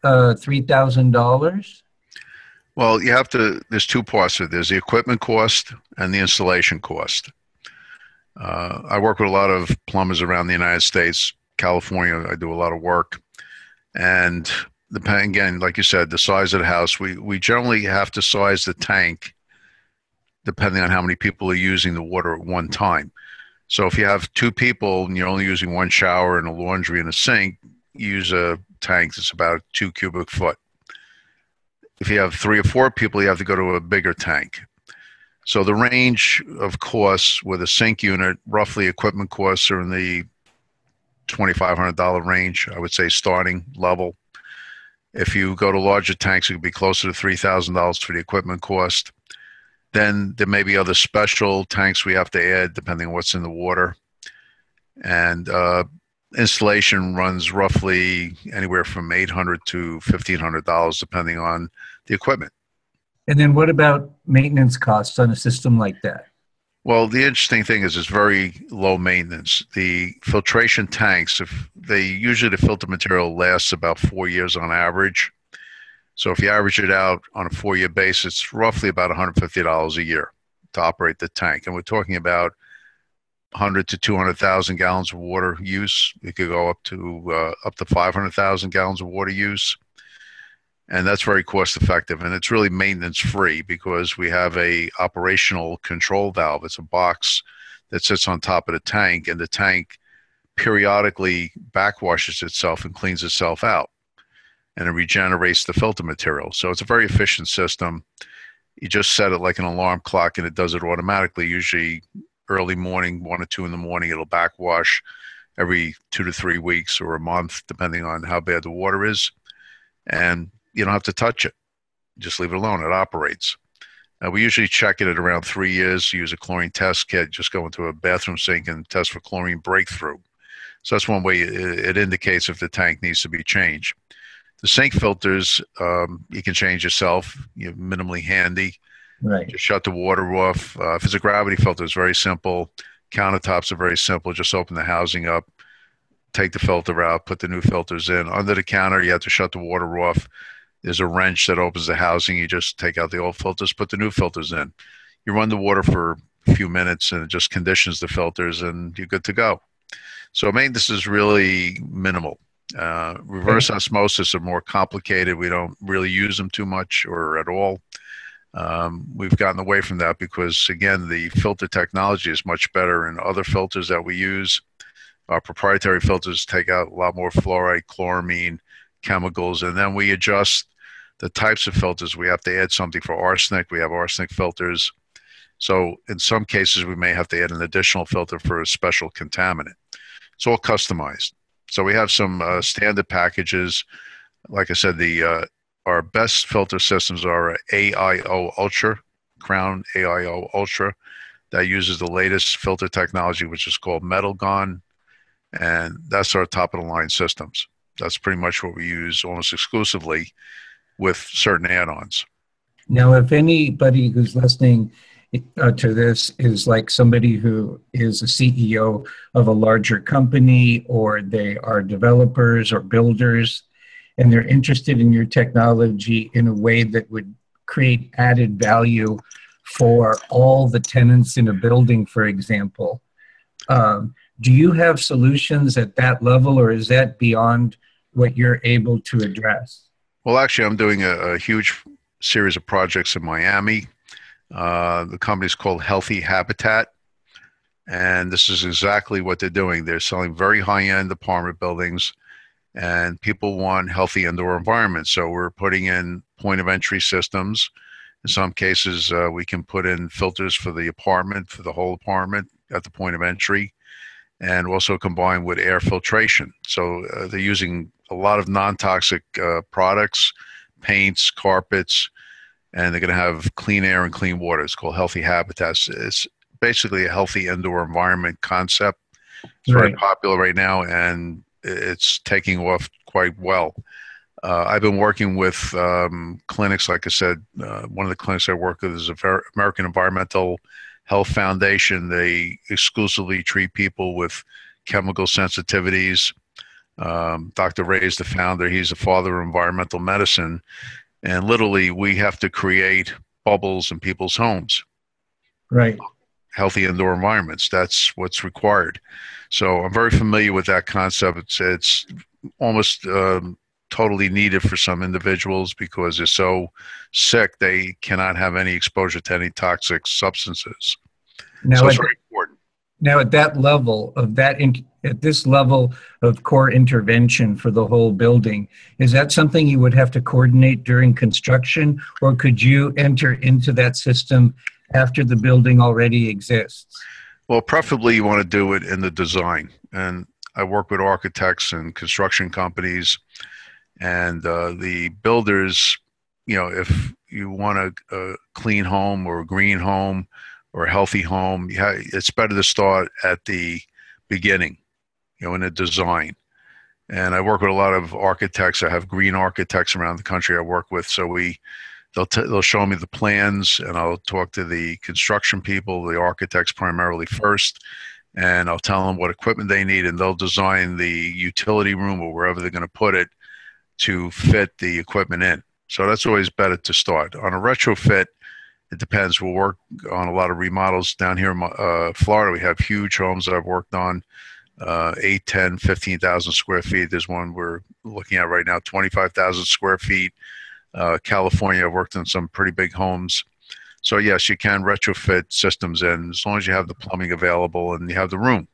uh, $3,000?
Well, you have to, there's two parts of it. There's the equipment cost and the installation cost. Uh, I work with a lot of plumbers around the United States, California. I do a lot of work, and again, like you said, the size of the house. We we generally have to size the tank depending on how many people are using the water at one time. So if you have two people and you're only using one shower and a laundry and a sink, use a tank that's about two cubic foot. If you have three or four people, you have to go to a bigger tank. So the range of costs with a sink unit, roughly equipment costs are in the $2,500 range, I would say starting level. If you go to larger tanks, it could be closer to $3,000 for the equipment cost. Then there may be other special tanks we have to add depending on what's in the water. And uh, installation runs roughly anywhere from 800 to $1,500 depending on the equipment.
And then what about maintenance costs on a system like that?
Well, the interesting thing is it's very low maintenance. The filtration tanks, if they usually the filter material lasts about four years on average. So if you average it out on a four-year basis, it's roughly about $150 a year to operate the tank, and we're talking about 100 to 200,000 gallons of water use. It could go up to uh, up to 500,000 gallons of water use and that's very cost effective and it's really maintenance free because we have a operational control valve. It's a box that sits on top of the tank and the tank periodically backwashes itself and cleans itself out and it regenerates the filter material. So it's a very efficient system. You just set it like an alarm clock and it does it automatically. Usually early morning one or two in the morning it'll backwash every two to three weeks or a month depending on how bad the water is. And you don't have to touch it. Just leave it alone. It operates. Uh, we usually check it at around three years. Use a chlorine test kit. Just go into a bathroom sink and test for chlorine breakthrough. So that's one way it, it indicates if the tank needs to be changed. The sink filters um, you can change yourself. You're minimally handy.
Right.
Just shut the water off. Uh, if it's a gravity filter, it's very simple. Countertops are very simple. Just open the housing up, take the filter out, put the new filters in. Under the counter, you have to shut the water off there's a wrench that opens the housing. You just take out the old filters, put the new filters in. You run the water for a few minutes and it just conditions the filters and you're good to go. So I maintenance is really minimal. Uh, reverse osmosis are more complicated. We don't really use them too much or at all. Um, we've gotten away from that because, again, the filter technology is much better in other filters that we use. Our proprietary filters take out a lot more fluoride, chloramine, chemicals, and then we adjust the types of filters. We have to add something for arsenic. We have arsenic filters. So in some cases, we may have to add an additional filter for a special contaminant. It's all customized. So we have some uh, standard packages. Like I said, the uh, our best filter systems are AIO Ultra, Crown AIO Ultra, that uses the latest filter technology, which is called Metalgon, and that's our top of the line systems. That's pretty much what we use almost exclusively with certain add-ons.
Now, if anybody who's listening uh, to this is like somebody who is a CEO of a larger company, or they are developers or builders, and they're interested in your technology in a way that would create added value for all the tenants in a building, for example. Um, do you have solutions at that level, or is that beyond what you're able to address?
Well, actually, I'm doing a, a huge series of projects in Miami. Uh, the company's called Healthy Habitat. And this is exactly what they're doing. They're selling very high end apartment buildings, and people want healthy indoor environments. So we're putting in point of entry systems. In some cases, uh, we can put in filters for the apartment, for the whole apartment at the point of entry, and also combined with air filtration. So uh, they're using a lot of non-toxic uh, products, paints, carpets, and they're going to have clean air and clean water. It's called Healthy Habitats. It's basically a healthy indoor environment concept. It's right. very popular right now, and it's taking off quite well. Uh, I've been working with um, clinics, like I said, uh, one of the clinics I work with is the American Environmental Health Foundation. They exclusively treat people with chemical sensitivities um, Dr. Rea is the founder. He's the father of environmental medicine. And literally, we have to create bubbles in people's homes.
Right.
Healthy indoor environments. That's what's required. So I'm very familiar with that concept. It's, it's almost um, totally needed for some individuals because they're so sick they cannot have any exposure to any toxic substances.
Now,
so it's
at,
very important.
Now at that level of that, in, at this level of core intervention for the whole building, is that something you would have to coordinate during construction, or could you enter into that system after the building already exists?
Well, preferably you want to do it in the design. And I work with architects and construction companies, and uh, the builders. You know, if you want a, a, clean home or a green home or a healthy home, it's better to start at the beginning. You know, in the design. And I work with a lot of architects. I have green architects around the country I work with. So we they'll t- they'll show me the plans and I'll talk to the construction people, the architects primarily first, and I'll tell them what equipment they need and they'll design the utility room or wherever they're going to put it to fit the equipment in. So that's always better to start. On a retrofit, it depends. We'll work on a lot of remodels down here in uh, Florida. We have huge homes that I've worked on, uh, 8, 10, 15,000 square feet. There's one we're looking at right now, 25,000 square feet. Uh, California, I've worked on some pretty big homes. So yes, you can retrofit systems in as long as you have the plumbing available and you have the room.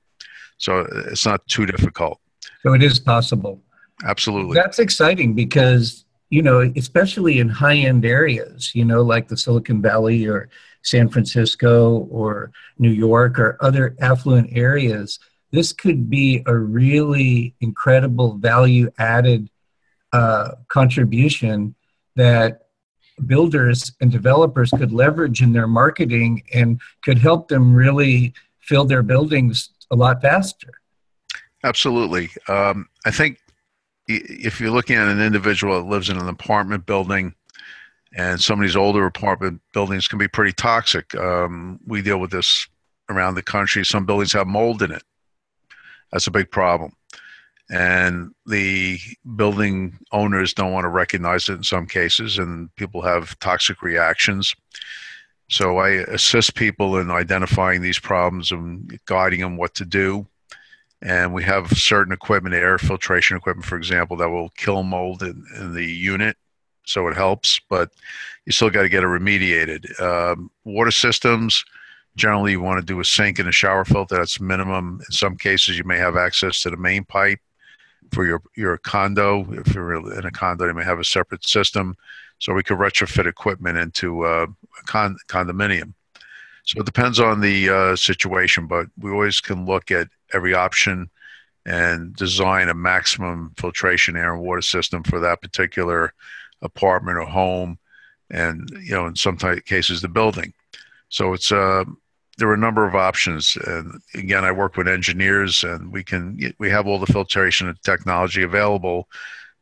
So it's not too difficult.
So it is possible.
Absolutely.
That's exciting because, you know, especially in high end areas, you know, like the Silicon Valley or San Francisco or New York or other affluent areas, this could be a really incredible value added uh, contribution that builders and developers could leverage in their marketing and could help them really fill their buildings a lot faster.
Absolutely. Um, I think if you're looking at an individual that lives in an apartment building, and some of these older apartment buildings can be pretty toxic. Um, we deal with this around the country. Some buildings have mold in it. That's a big problem and the building owners don't want to recognize it in some cases and people have toxic reactions so i assist people in identifying these problems and guiding them what to do and we have certain equipment air filtration equipment for example that will kill mold in, in the unit so it helps but you still got to get it remediated um, water systems generally you want to do a sink and a shower filter that's minimum in some cases you may have access to the main pipe for your your condo. If you're in a condo, you may have a separate system, so we could retrofit equipment into uh, a con- condominium. So it depends on the uh, situation, but we always can look at every option and design a maximum filtration air and water system for that particular apartment or home, and you know, in some type, cases, the building. So it's uh, there are a number of options and again i work with engineers and we can we have all the filtration technology available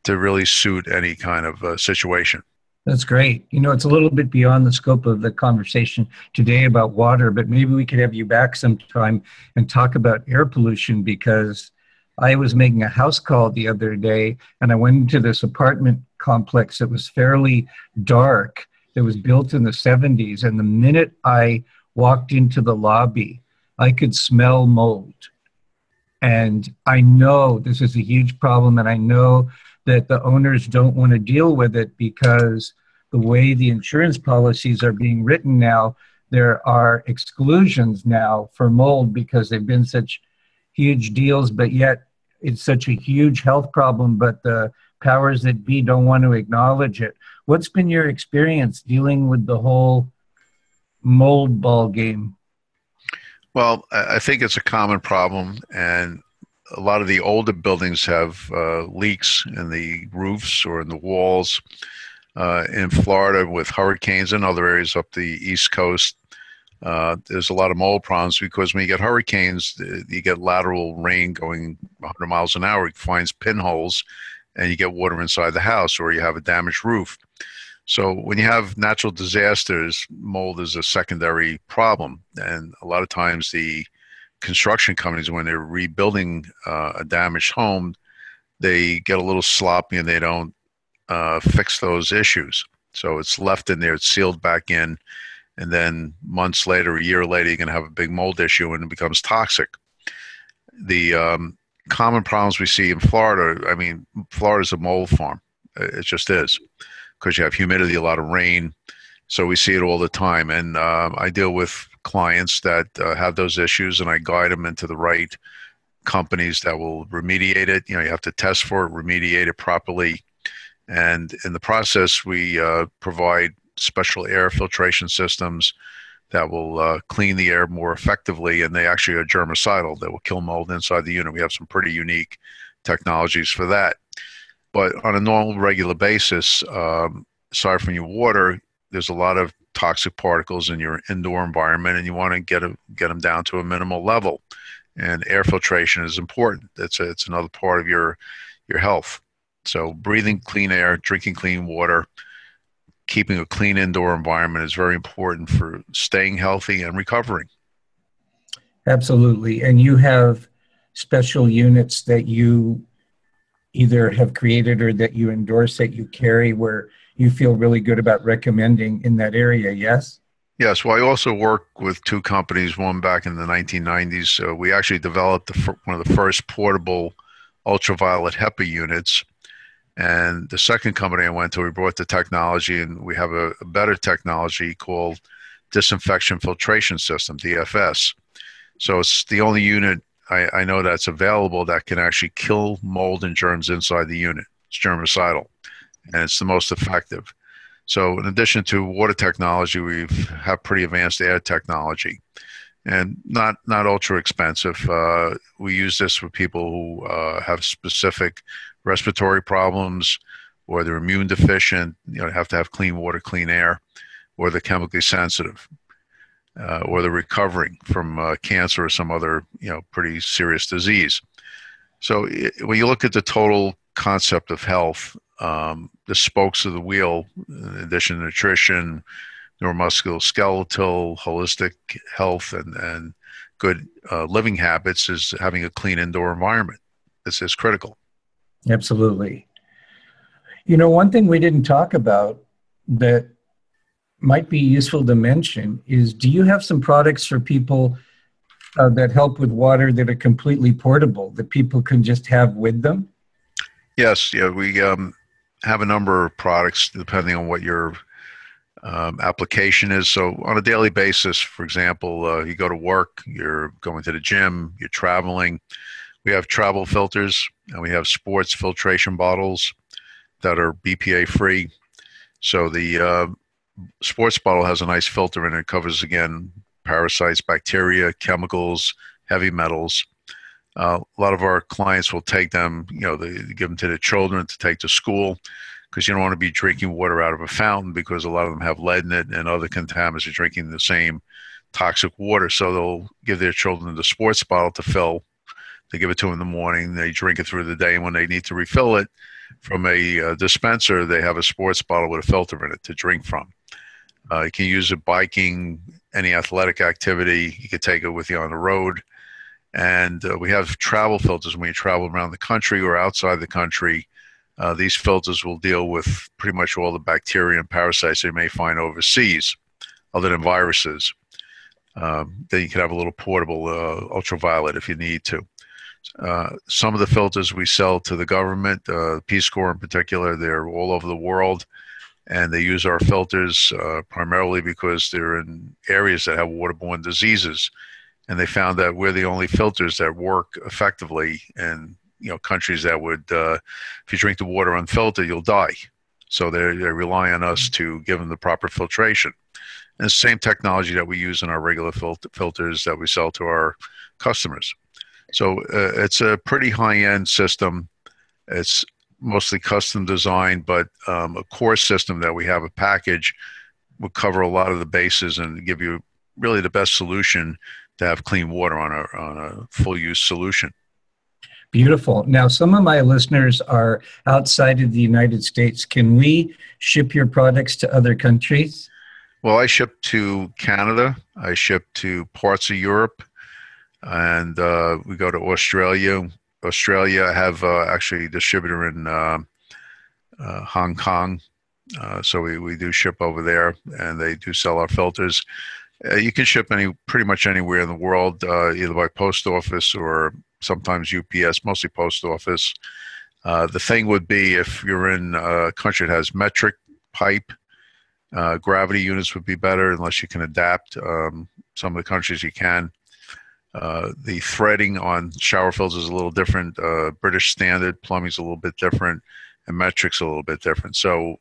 to really suit any kind of uh, situation
that's great you know it's a little bit beyond the scope of the conversation today about water but maybe we could have you back sometime and talk about air pollution because i was making a house call the other day and i went into this apartment complex that was fairly dark that was built in the 70s and the minute i walked into the lobby, I could smell mold. And I know this is a huge problem, and I know that the owners don't want to deal with it because the way the insurance policies are being written now, there are exclusions now for mold because they've been such huge deals, but yet it's such a huge health problem, but the powers that be don't want to acknowledge it. What's been your experience dealing with the whole mold ball game?
Well, I think it's a common problem, and a lot of the older buildings have uh, leaks in the roofs or in the walls. Uh, in Florida, with hurricanes and other areas up the East Coast, uh, there's a lot of mold problems because when you get hurricanes, you get lateral rain going 100 miles an hour. It finds pinholes, and you get water inside the house, or you have a damaged roof. So when you have natural disasters, mold is a secondary problem, and a lot of times the construction companies, when they're rebuilding uh, a damaged home, they get a little sloppy and they don't uh, fix those issues. So it's left in there, it's sealed back in, and then months later, a year later, you're going to have a big mold issue and it becomes toxic. The um, common problems we see in Florida, I mean, Florida's a mold farm It just is because you have humidity, a lot of rain. So we see it all the time. And uh, I deal with clients that uh, have those issues and I guide them into the right companies that will remediate it. You know, you have to test for it, remediate it properly. And in the process, we uh, provide special air filtration systems that will uh, clean the air more effectively, and they actually are germicidal that will kill mold inside the unit. We have some pretty unique technologies for that. But on a normal, regular basis, um, aside from your water, there's a lot of toxic particles in your indoor environment, and you want to get a, get them down to a minimal level. And air filtration is important. It's a, it's another part of your your health. So breathing clean air, drinking clean water, keeping a clean indoor environment is very important for staying healthy and recovering.
Absolutely. And you have special units that you either have created or that you endorse that you carry where you feel really good about recommending in that area, yes?
Yes, well, I also work with two companies, one back in the 1990s. Uh, we actually developed the, one of the first portable ultraviolet HEPA units and the second company I went to, we brought the technology, and we have a, a better technology called disinfection filtration system (DFS). So it's the only unit I, I, know that's available that can actually kill mold and germs inside the unit. It's germicidal, and it's the most effective. So in addition to water technology, we have pretty advanced air technology, and not not ultra expensive. Uh, we use this for people who uh, have specific respiratory problems or they're immune deficient, you know, have to have clean water, clean air, or they're chemically sensitive, uh, or they're recovering from uh, cancer or some other, you know, pretty serious disease. So it, when you look at the total concept of health, um, the spokes of the wheel, in addition to nutrition, neuromusculoskeletal, holistic health, and, and good uh, living habits, is having a clean indoor environment. This is critical.
Absolutely. You know, one thing we didn't talk about that might be useful to mention is do you have some products for people uh, that help with water that are completely portable that people can just have with them?
Yes, yeah, we um, have a number of products depending on what your um, application is. So, on a daily basis, for example, uh, you go to work, you're going to the gym, you're traveling, we have travel filters and we have sports filtration bottles that are BPA free. So the uh, sports bottle has a nice filter it. it. Covers again parasites, bacteria, chemicals, heavy metals. Uh, a lot of our clients will take them, you know, they give them to their children to take to school because you don't want to be drinking water out of a fountain because a lot of them have lead in it and other contaminants are drinking the same toxic water. So they'll give their children the sports bottle to fill they give it to them in the morning. They drink it through the day, and when they need to refill it from a uh, dispenser, they have a sports bottle with a filter in it to drink from. Uh, you can use it biking, any athletic activity. You can take it with you on the road. And uh, we have travel filters when you travel around the country or outside the country. Uh, these filters will deal with pretty much all the bacteria and parasites you may find overseas, other than viruses. Um, then you can have a little portable uh, ultraviolet if you need to. Uh, some of the filters we sell to the government, uh, Peace Corps in particular, they're all over the world, and they use our filters uh, primarily because they're in areas that have waterborne diseases, and they found that we're the only filters that work effectively in you know countries that would, uh, if you drink the water unfiltered, you'll die. So they they rely on us to give them the proper filtration. And the same technology that we use in our regular filters that we sell to our customers. So uh, it's a pretty high end system. It's mostly custom designed, but um, a core system that we have a package will cover a lot of the bases and give you really the best solution to have clean water on a, on a full use solution.
Beautiful. Now, some of my listeners are outside of the United States. Can we ship your products to other countries?
Well, I ship to Canada, I ship to parts of Europe, and uh, we go to Australia. Australia, I have uh, actually a distributor in uh, uh Hong Kong, uh, so we, we do ship over there, and they do sell our filters. Uh, you can ship any pretty much anywhere in the world, either by post office or sometimes UPS, mostly post office. Uh, the thing would be if you're in a country that has metric pipe, uh, gravity units would be better unless you can adapt. Um, some of the countries you can. Uh, the threading on shower fills is a little different. Uh, British standard plumbing is a little bit different, and metric's a little bit different. So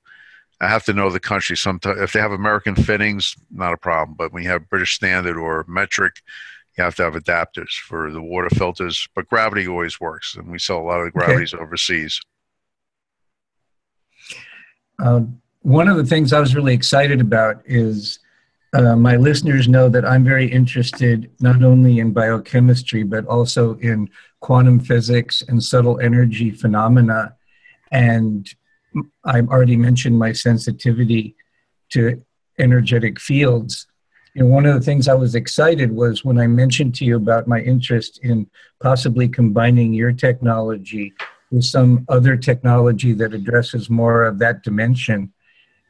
I have to know the country. Sometimes if they have American fittings, not a problem. But when you have British standard or metric, you have to have adapters for the water filters. But gravity always works, and we sell a lot of the gravities okay. overseas.
Um, one of the things I was really excited about is uh, my listeners know that I'm very interested not only in biochemistry but also in quantum physics and subtle energy phenomena. And I've already mentioned my sensitivity to energetic fields. Know, one of the things I was excited was when I mentioned to you about my interest in possibly combining your technology with some other technology that addresses more of that dimension.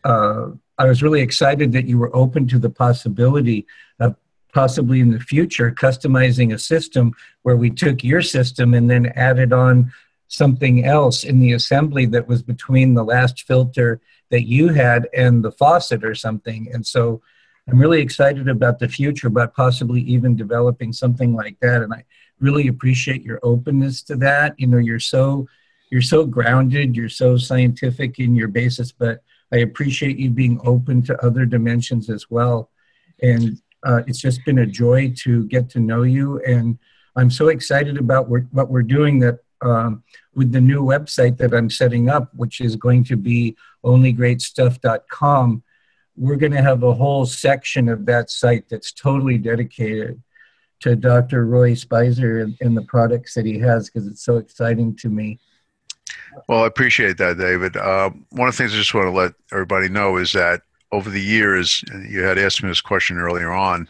Uh, I was really excited that you were open to the possibility of possibly in the future customizing a system where we took your system and then added on something else in the assembly that was between the last filter that you had and the faucet or something. And so I'm really excited about the future, about possibly even developing something like that. And I really appreciate your openness to that. You know, you're so you're so grounded, you're so scientific in your basis, but I appreciate you being open to other dimensions as well. And uh, it's just been a joy to get to know you. And I'm so excited about what we're doing that um, with the new website that I'm setting up, which is going to be onlygreatstuff.com, we're going to have a whole section of that site that's totally dedicated to Dr. Roy Speiser and, and the products that he has because it's so exciting to me.
Well, I appreciate that, David. Uh, one of the things I just want to let everybody know is that over the years, you had asked me this question earlier on,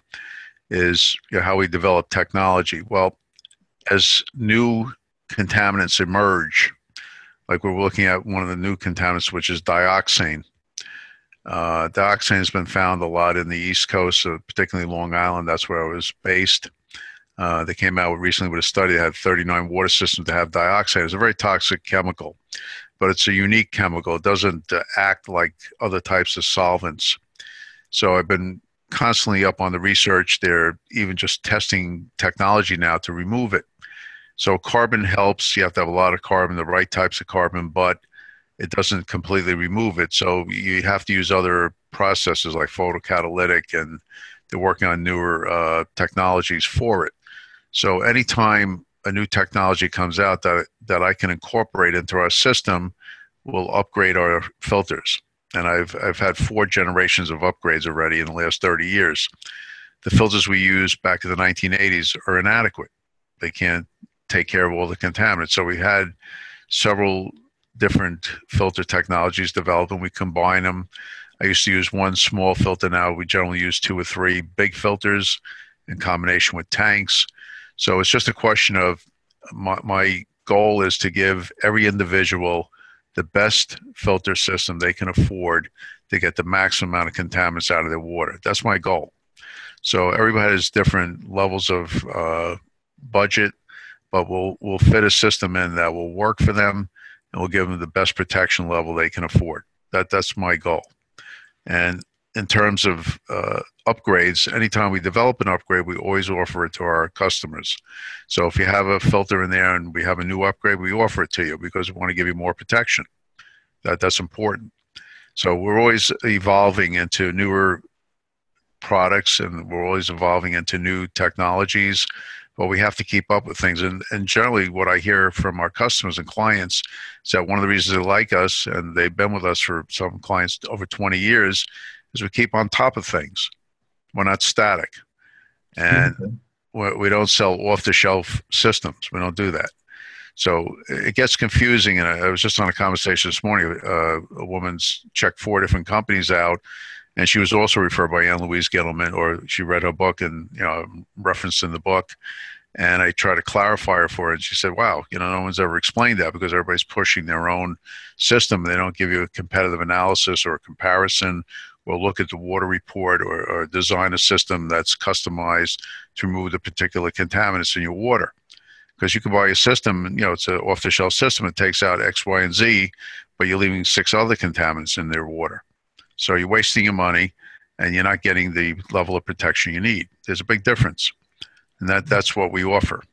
is you know, how we develop technology. Well, as new contaminants emerge, like we're looking at one of the new contaminants, which is dioxane. Uh, dioxane has been found a lot in the East Coast, uh, particularly Long Island. That's where I was based. Uh, they came out recently with a study that had 39 water systems that have dioxane. It's a very toxic chemical, but it's a unique chemical. It doesn't uh, act like other types of solvents. So I've been constantly up on the research. They're even just testing technology now to remove it. So carbon helps. You have to have a lot of carbon, the right types of carbon, but it doesn't completely remove it. So you have to use other processes like photocatalytic, and they're working on newer uh, technologies for it. So anytime a new technology comes out that that I can incorporate into our system, we'll upgrade our filters. And I've I've had four generations of upgrades already in the last 30 years. The filters we used back in the 1980s are inadequate. They can't take care of all the contaminants. So we had several different filter technologies developed and we combine them. I used to use one small filter now. We generally use two or three big filters in combination with tanks. So it's just a question of my, my goal is to give every individual the best filter system they can afford to get the maximum amount of contaminants out of their water. That's my goal. So everybody has different levels of uh, budget, but we'll we'll fit a system in that will work for them and we'll give them the best protection level they can afford. That that's my goal. And in terms of uh, upgrades, anytime we develop an upgrade, we always offer it to our customers. So if you have a filter in there and we have a new upgrade, we offer it to you because we want to give you more protection. That that's important. So we're always evolving into newer products and we're always evolving into new technologies but we have to keep up with things. And, and generally, what I hear from our customers and clients is that one of the reasons they like us, and they've been with us for some clients over 20 years, is we keep on top of things. We're not static. And mm-hmm. we don't sell off the shelf systems. We don't do that. So it gets confusing. And I was just on a conversation this morning. Uh, a woman's checked four different companies out, and she was also referred by Ann Louise Gittleman, or she read her book and you know referenced in the book. And I tried to clarify her for it, and she said, "Wow, you know, no one's ever explained that because everybody's pushing their own system. They don't give you a competitive analysis or a comparison will look at the water report or, or design a system that's customized to remove the particular contaminants in your water. because you can buy a system, you know, it's an off the shelf system. It takes out X, Y, and Z, but you're leaving six other contaminants in their water. So you're wasting your money and you're not getting the level of protection you need. There's a big difference. And that, that's what we offer.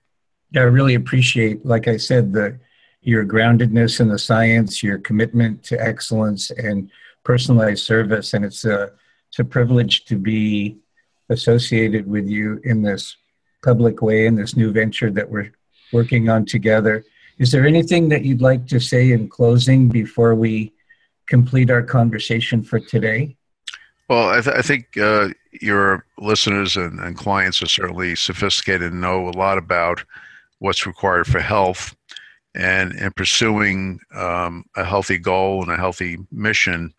Yeah, I really appreciate, like I said, the your groundedness in the science, your commitment to excellence and personalized service. And it's a it's a privilege to be associated with you in this public way in this new venture that we're working on together. Is there anything that you'd like to say in closing before we complete our conversation for today?
Well, I, th- I think uh, your listeners and, and, clients are certainly sophisticated and know a lot about what's required for health. And in pursuing um, a healthy goal and a healthy mission,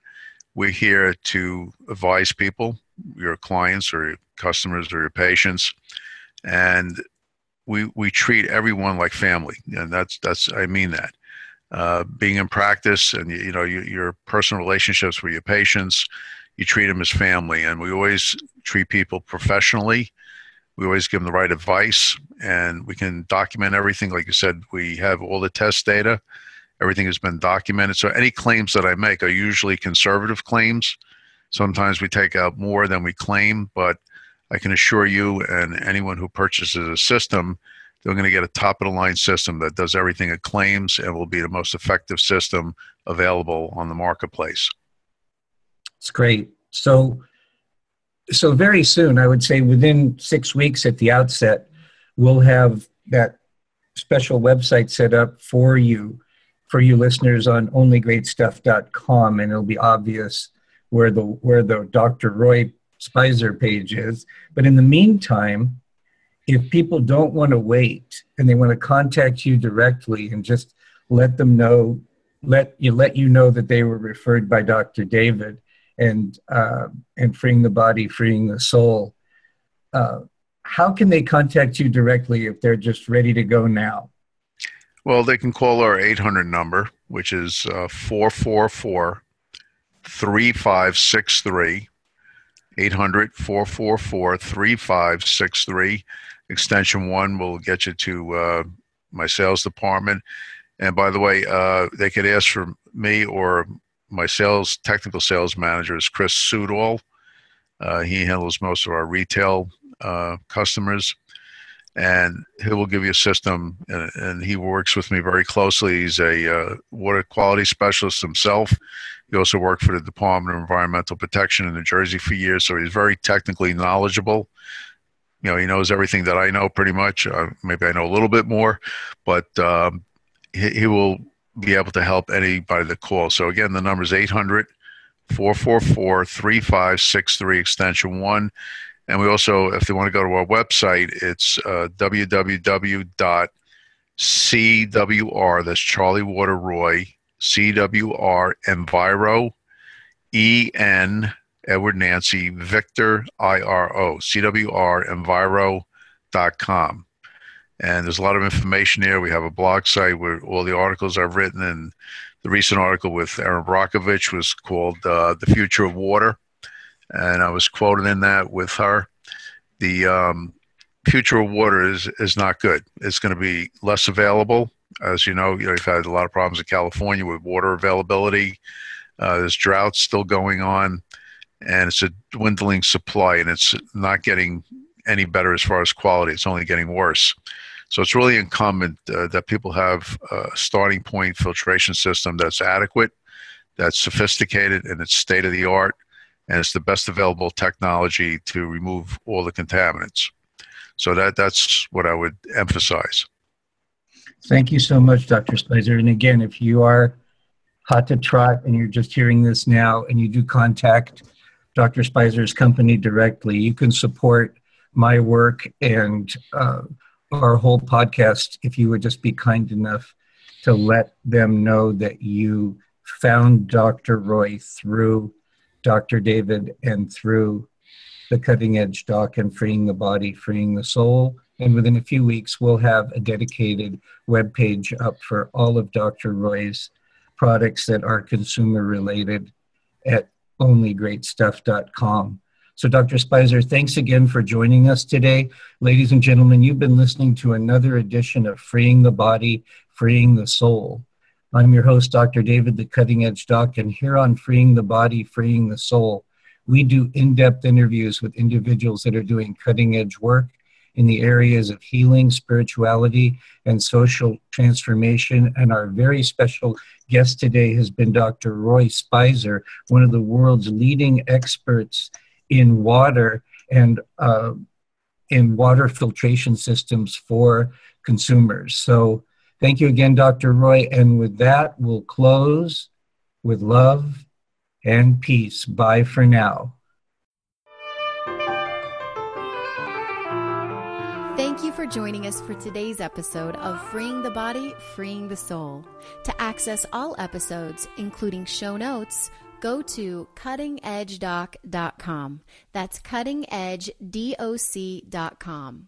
we're here to advise people, your clients or your customers or your patients, and we we treat everyone like family, and that's that's I mean that. Uh, being in practice and you know your, your personal relationships with your patients, you treat them as family, and we always treat people professionally. We always give them the right advice, and we can document everything. Like you said, we have all the test data. Everything has been documented. So any claims that I make are usually conservative claims. Sometimes we take out more than we claim, but I can assure you and anyone who purchases a system, they're going to get a top of the line system that does everything it claims and will be the most effective system available on the marketplace.
It's great. So, so very soon, I would say within six weeks at the outset, we'll have that special website set up for you, for you listeners on onlygreatstuff.com, and it'll be obvious where the where the Dr. Roy Speiser page is. But in the meantime, if people don't want to wait and they want to contact you directly and just let them know, let you let you know that they were referred by Dr. David and uh, and freeing the body, freeing the soul. Uh, how can they contact you directly if they're just ready to go now?
Well, they can call our 800 number, which is uh, 444 3563. 800 444 3563. Extension 1 will get you to uh, my sales department. And by the way, uh, they could ask for me or my sales technical sales manager is Chris Sudall. Uh, he handles most of our retail uh, customers, and he will give you a system. And, and, he works with me very closely. He's a uh, water quality specialist himself, he also worked for the Department of Environmental Protection in New Jersey for years, so he's very technically knowledgeable. You know, he knows everything that I know pretty much. Uh, maybe I know a little bit more, but um, he, he, will be able to help anybody that calls. So again, the number is 800 444 3563 extension 1. And we also, if they want to go to our website, it's uh, www.cwr, that's Charlie Water Roy, CWR Enviro EN Edward Nancy Victor IRO CWR Enviro.com. And there's a lot of information there. We have a blog site where all the articles I've written, and the recent article with Erin Brockovich was called uh, "The Future of Water," and I was quoted in that with her. The um, future of water is is not good. It's going to be less available. As you know, you know, you've had a lot of problems in California with water availability. Uh, there's droughts still going on, and it's a dwindling supply, and it's not getting any better as far as quality. It's only getting worse. So it's really incumbent uh, that people have a starting point filtration system that's adequate, that's sophisticated, and it's state of the art, and it's the best available technology to remove all the contaminants. So that that's what I would emphasize.
Thank you so much, Dr. Speiser. And again, if you are hot to trot and you're just hearing this now and you do contact Dr. Speiser's company directly, you can support my work and uh, our whole podcast if you would just be kind enough to let them know that you found Dr. Roy through Dr. David and through the cutting edge doc and freeing the body, freeing the soul and within a few weeks, we'll have a dedicated web page up for all of Dr. Roy's products that are consumer related at onlygreatstuff.com. So, Dr. Speiser, thanks again for joining us today. Ladies and gentlemen, you've been listening to another edition of Freeing the Body, Freeing the Soul. I'm your host, Dr. David, the Cutting Edge Doc, and here on Freeing the Body, Freeing the Soul, we do in depth interviews with individuals that are doing cutting edge work in the areas of healing, spirituality, and social transformation. And our very special guest today has been Dr. Roy Speiser, one of the world's leading experts in water and uh, in water filtration systems for consumers. So, thank you again, Dr. Roy. And with that, we'll close with love and peace. Bye for now.
For joining us for today's episode of Freeing the Body, Freeing the Soul. To access all episodes, including show notes, go to cuttingedgedoc.com. That's cuttingedgedoc.com.